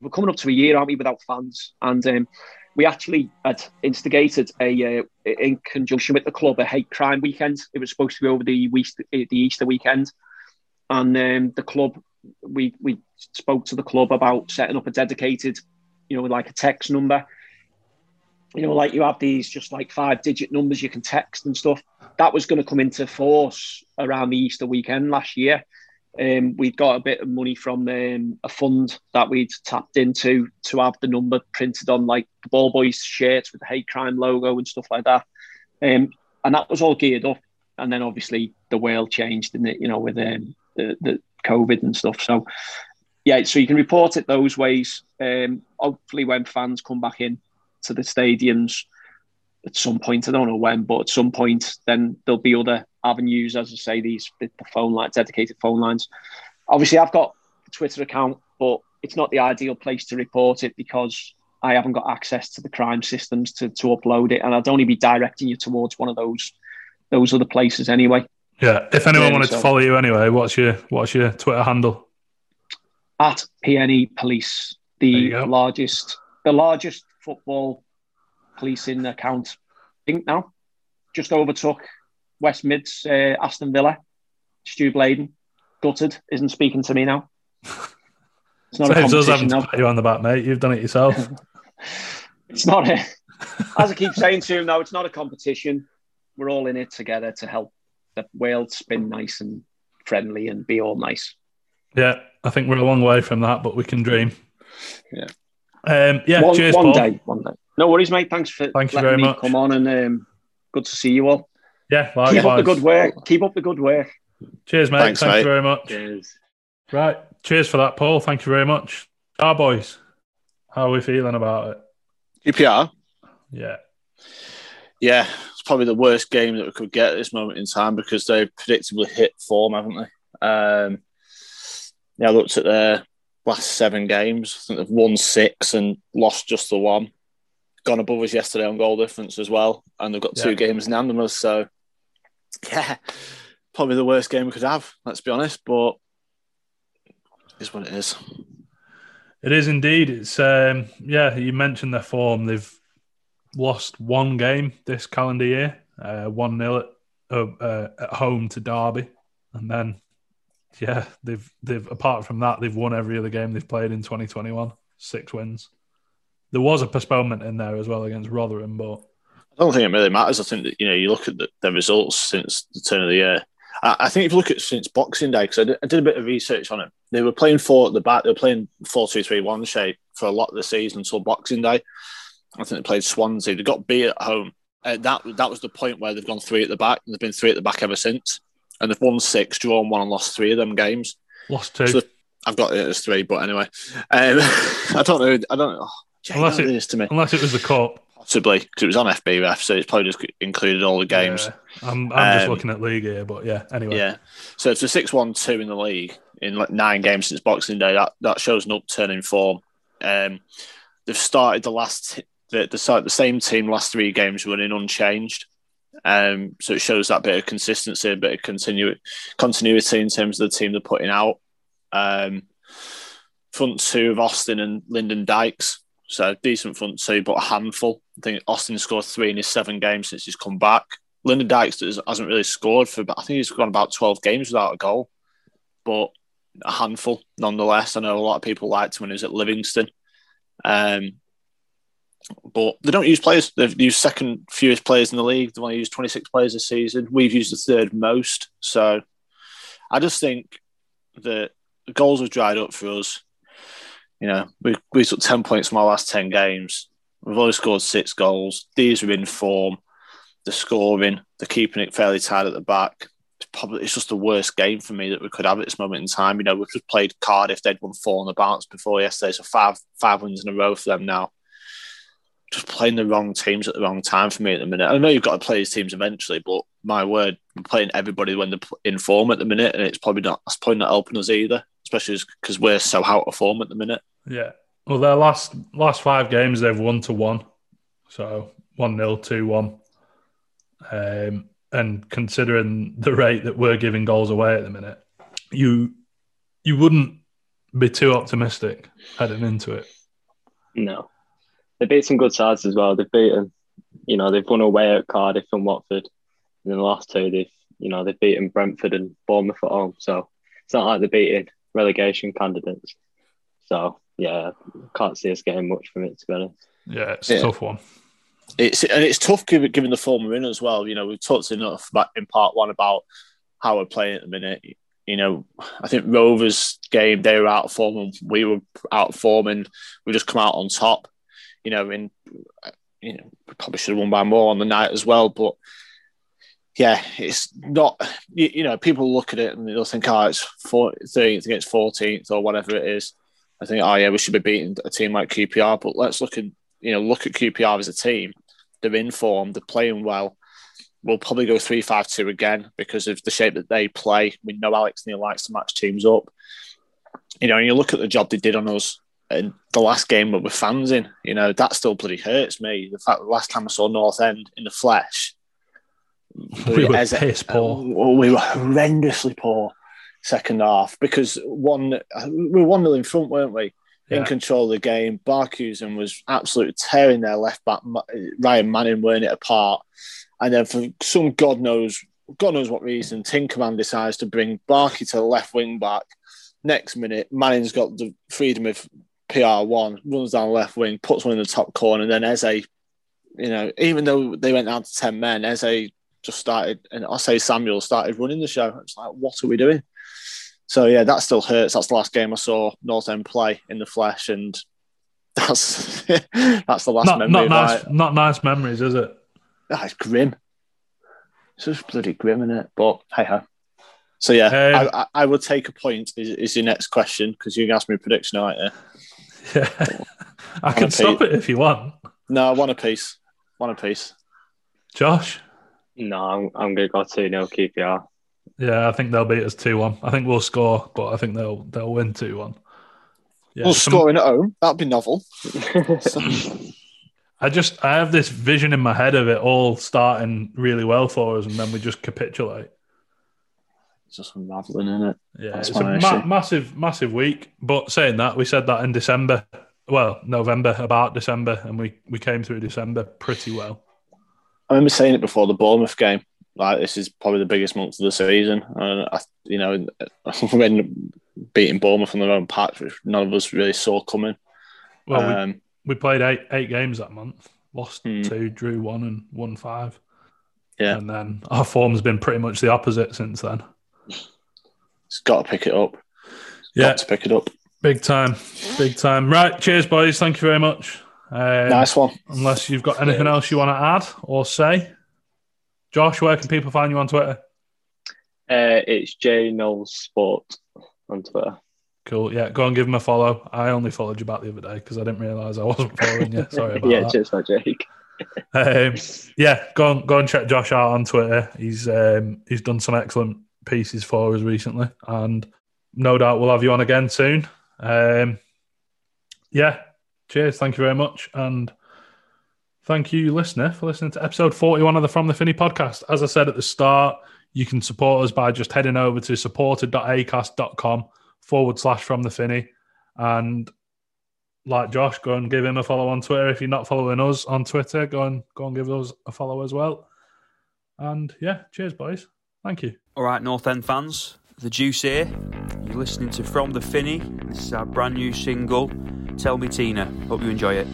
We're coming up to a year, aren't we, without fans? And um, we actually had instigated a uh, in conjunction with the club a hate crime weekend. It was supposed to be over the Easter, the Easter weekend, and um, the club we we spoke to the club about setting up a dedicated, you know, like a text number. You know, like you have these just like five digit numbers you can text and stuff. That was going to come into force around the Easter weekend last year. Um, we'd got a bit of money from um, a fund that we'd tapped into to have the number printed on like the Ball Boys shirts with the hate crime logo and stuff like that. Um, and that was all geared up. And then obviously the world changed, didn't it? You know, with um, the, the COVID and stuff. So, yeah, so you can report it those ways. Um, hopefully, when fans come back in to the stadiums at some point, I don't know when, but at some point, then there'll be other avenues, as I say, these the, phone line, dedicated phone lines. Obviously, I've got a Twitter account, but it's not the ideal place to report it because I haven't got access to the crime systems to, to upload it, and I'd only be directing you towards one of those those other places anyway. Yeah. If anyone yeah, wanted so. to follow you anyway, what's your what's your Twitter handle? At PNE Police, the largest the largest football policing account. I think now just overtook West Mids, uh, Aston Villa, Stu Bladen, gutted, isn't speaking to me now. It's not Saves a competition. You on the back, mate. You've done it yourself. it's not a, as I keep saying to him, no, it's not a competition. We're all in it together to help the world spin nice and friendly and be all nice. Yeah, I think we're a long way from that, but we can dream. Yeah. Um, yeah, one, cheers, one Paul. day, one day. No worries, mate. Thanks for Thank you very much. come on and um, good to see you all. Yeah, likewise. Keep up the good work. Keep up the good work. Cheers, mate. Thanks, Thank mate. you very much. Cheers. Right. Cheers for that, Paul. Thank you very much. Our boys, how are we feeling about it? QPR? Yeah. Yeah, it's probably the worst game that we could get at this moment in time because they've predictably hit form, haven't they? Um, yeah, I looked at their last seven games. I think they've won six and lost just the one. Gone above us yesterday on goal difference as well, and they've got two yeah. games in hand of us. So, yeah, probably the worst game we could have. Let's be honest, but is what it is. It is indeed. It's um, yeah. You mentioned their form. They've lost one game this calendar year, uh, one 0 at, uh, at home to Derby, and then yeah, they've they've apart from that, they've won every other game they've played in 2021. Six wins. There was a postponement in there as well against Rotherham, but I don't think it really matters. I think that you know you look at the, the results since the turn of the year. I, I think if you look at since Boxing Day, because I, I, did a bit of research on it, they were playing four at the back. They were playing four two three one shape for a lot of the season until Boxing Day. I think they played Swansea. They got beat at home. Uh, that that was the point where they've gone three at the back, and they've been three at the back ever since. And they've won six, drawn one, and lost three of them games. Lost two. So I've got it as three, but anyway, um, I don't know. I don't know. Oh, unless it, this to me. unless it was the cup, possibly because it was on FBref, so it's probably just included all the games. Yeah. I'm, I'm um, just looking at league here, but yeah. Anyway, yeah. So it's a six-one-two in the league in like nine games since Boxing Day. That that shows an upturn in form. Um, they've started the last the, the, the same team last three games running unchanged. Um, so it shows that bit of consistency, a bit of continu- continuity in terms of the team they're putting out. Um, front two of Austin and Lyndon Dykes. So decent front two, but a handful. I think Austin scored three in his seven games since he's come back. Lyndon Dykes hasn't really scored for, but I think he's gone about 12 games without a goal, but a handful nonetheless. I know a lot of people liked him when he was at Livingston. Um, but they don't use players. They've used second fewest players in the league. They only used 26 players this season. We've used the third most. So I just think that the goals have dried up for us. You know, we, we took 10 points from our last 10 games. We've only scored six goals. These are in form. The scoring, they're keeping it fairly tight at the back. It's probably it's just the worst game for me that we could have at this moment in time. You know, we've just played Cardiff, they'd won four on the bounce before yesterday, so five five wins in a row for them now just playing the wrong teams at the wrong time for me at the minute. I know you've got to play these teams eventually, but my word, we're playing everybody when they're in form at the minute, and it's probably not that's probably not helping us either, especially because we're so out of form at the minute. Yeah. Well, their last last five games they've won to one, so one 0 two one. Um, and considering the rate that we're giving goals away at the minute, you you wouldn't be too optimistic heading into it. No, they beat some good sides as well. They've beaten, you know, they've won away at Cardiff and Watford. And in the last two, they've, you know, they've beaten Brentford and Bournemouth at home. So it's not like they're beating relegation candidates. So yeah, can't see us getting much from it to be honest. Yeah, it's Yeah. tough one. It's and it's tough given, given the form we're in as well. You know, we've talked enough about, in part one about how we're playing at the minute. You know, I think Rovers game they were out of form and we were out of form, and we just come out on top. You know, in you know, probably should have won by more on the night as well, but yeah, it's not. You, you know, people look at it and they'll think, oh, it's 13th against 14th or whatever it is. I think, oh yeah, we should be beating a team like QPR, but let's look at you know look at QPR as a team. They're in form. They're playing well. We'll probably go three five two again because of the shape that they play. We know Alex Neil likes to match teams up. You know, and you look at the job they did on us in the last game with fans in. You know, that still bloody hurts me. The fact that the last time I saw North End in the flesh, We were as- piss poor. uh, we were horrendously poor second half because one we were one nil in front, weren't we? In control of the game, Barkhuizen was absolutely tearing their left back. Ryan Manning wearing it apart, and then for some god knows God knows what reason, Tinkerman decides to bring Barky to the left wing back. Next minute, Manning's got the freedom of PR one, runs down left wing, puts one in the top corner, and then Eze, you know, even though they went down to ten men, Eze just started, and I say Samuel started running the show. It's like, what are we doing? So yeah, that still hurts. That's the last game I saw North End play in the flesh, and that's that's the last Not, memory. not nice. Not nice memories, is it? Ah, it's grim. It's just bloody grim, isn't it? But hey ho. So yeah, Um, I, I, I would take a point. Is, is your next question because you asked me a prediction, aren't you? Yeah. I can Okay. stop it if you want. No, I want a piece. One a piece. Josh? No, I'm, I'm going to go 2 0 QPR. Yeah, I think they'll beat us 2 1. I think we'll score, but I think they'll they'll win 2 1. Yeah, Well, some- scoring at home that'd be novel. I just I have this vision in my head of it all starting really well for us, and then we just capitulate. It's just unraveling, isn't it? Yeah, That's it's a ma- massive, massive week. But saying that, we said that in December, well, November, about December, and we we came through December pretty well. I remember saying it before the Bournemouth game. Like this is probably the biggest month of the season, and I, you know, when beating Bournemouth on their own patch, which none of us really saw coming. Well, we, um, we played eight eight games that month, lost Hmm. two, drew one, and won five. Yeah. and then our form's been pretty much the opposite since then. It's got to pick it up. Yeah, Got to pick it up. big time, big time. Right, cheers, boys. Thank you very much. Um, nice one. Unless you've got anything else you want to add or say, Josh, where can people find you on Twitter? Uh, it's J Knowles Sport on Twitter. Cool. Yeah, go and give him a follow. I only followed you back the other day because I didn't realise I wasn't following you. Sorry about yeah, that. Yeah, cheers, my Jake. Um, yeah, go on, go and check Josh out on Twitter. He's um, he's done some excellent pieces for us recently, and no doubt we'll have you on again soon. Um, yeah, cheers. Thank you very much, and thank you, listener, for listening to episode forty-one of the From the Finney podcast. As I said at the start, you can support us by just heading over to supporter.acast.com forward slash From the Finney, and like Josh, go and give him a follow on Twitter. If you're not following us on Twitter, go and go and give us a follow as well. And yeah, cheers, boys. Thank you. All right, North End fans, the juice here. You're listening to From the Finney. This is our brand new single, Tell Me Tina. Hope you enjoy it.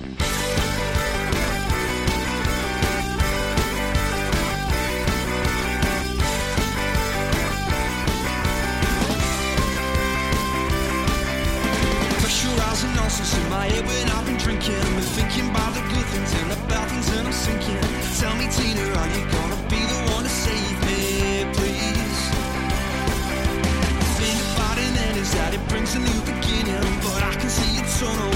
Pressure rising nonsense in my head when I've been can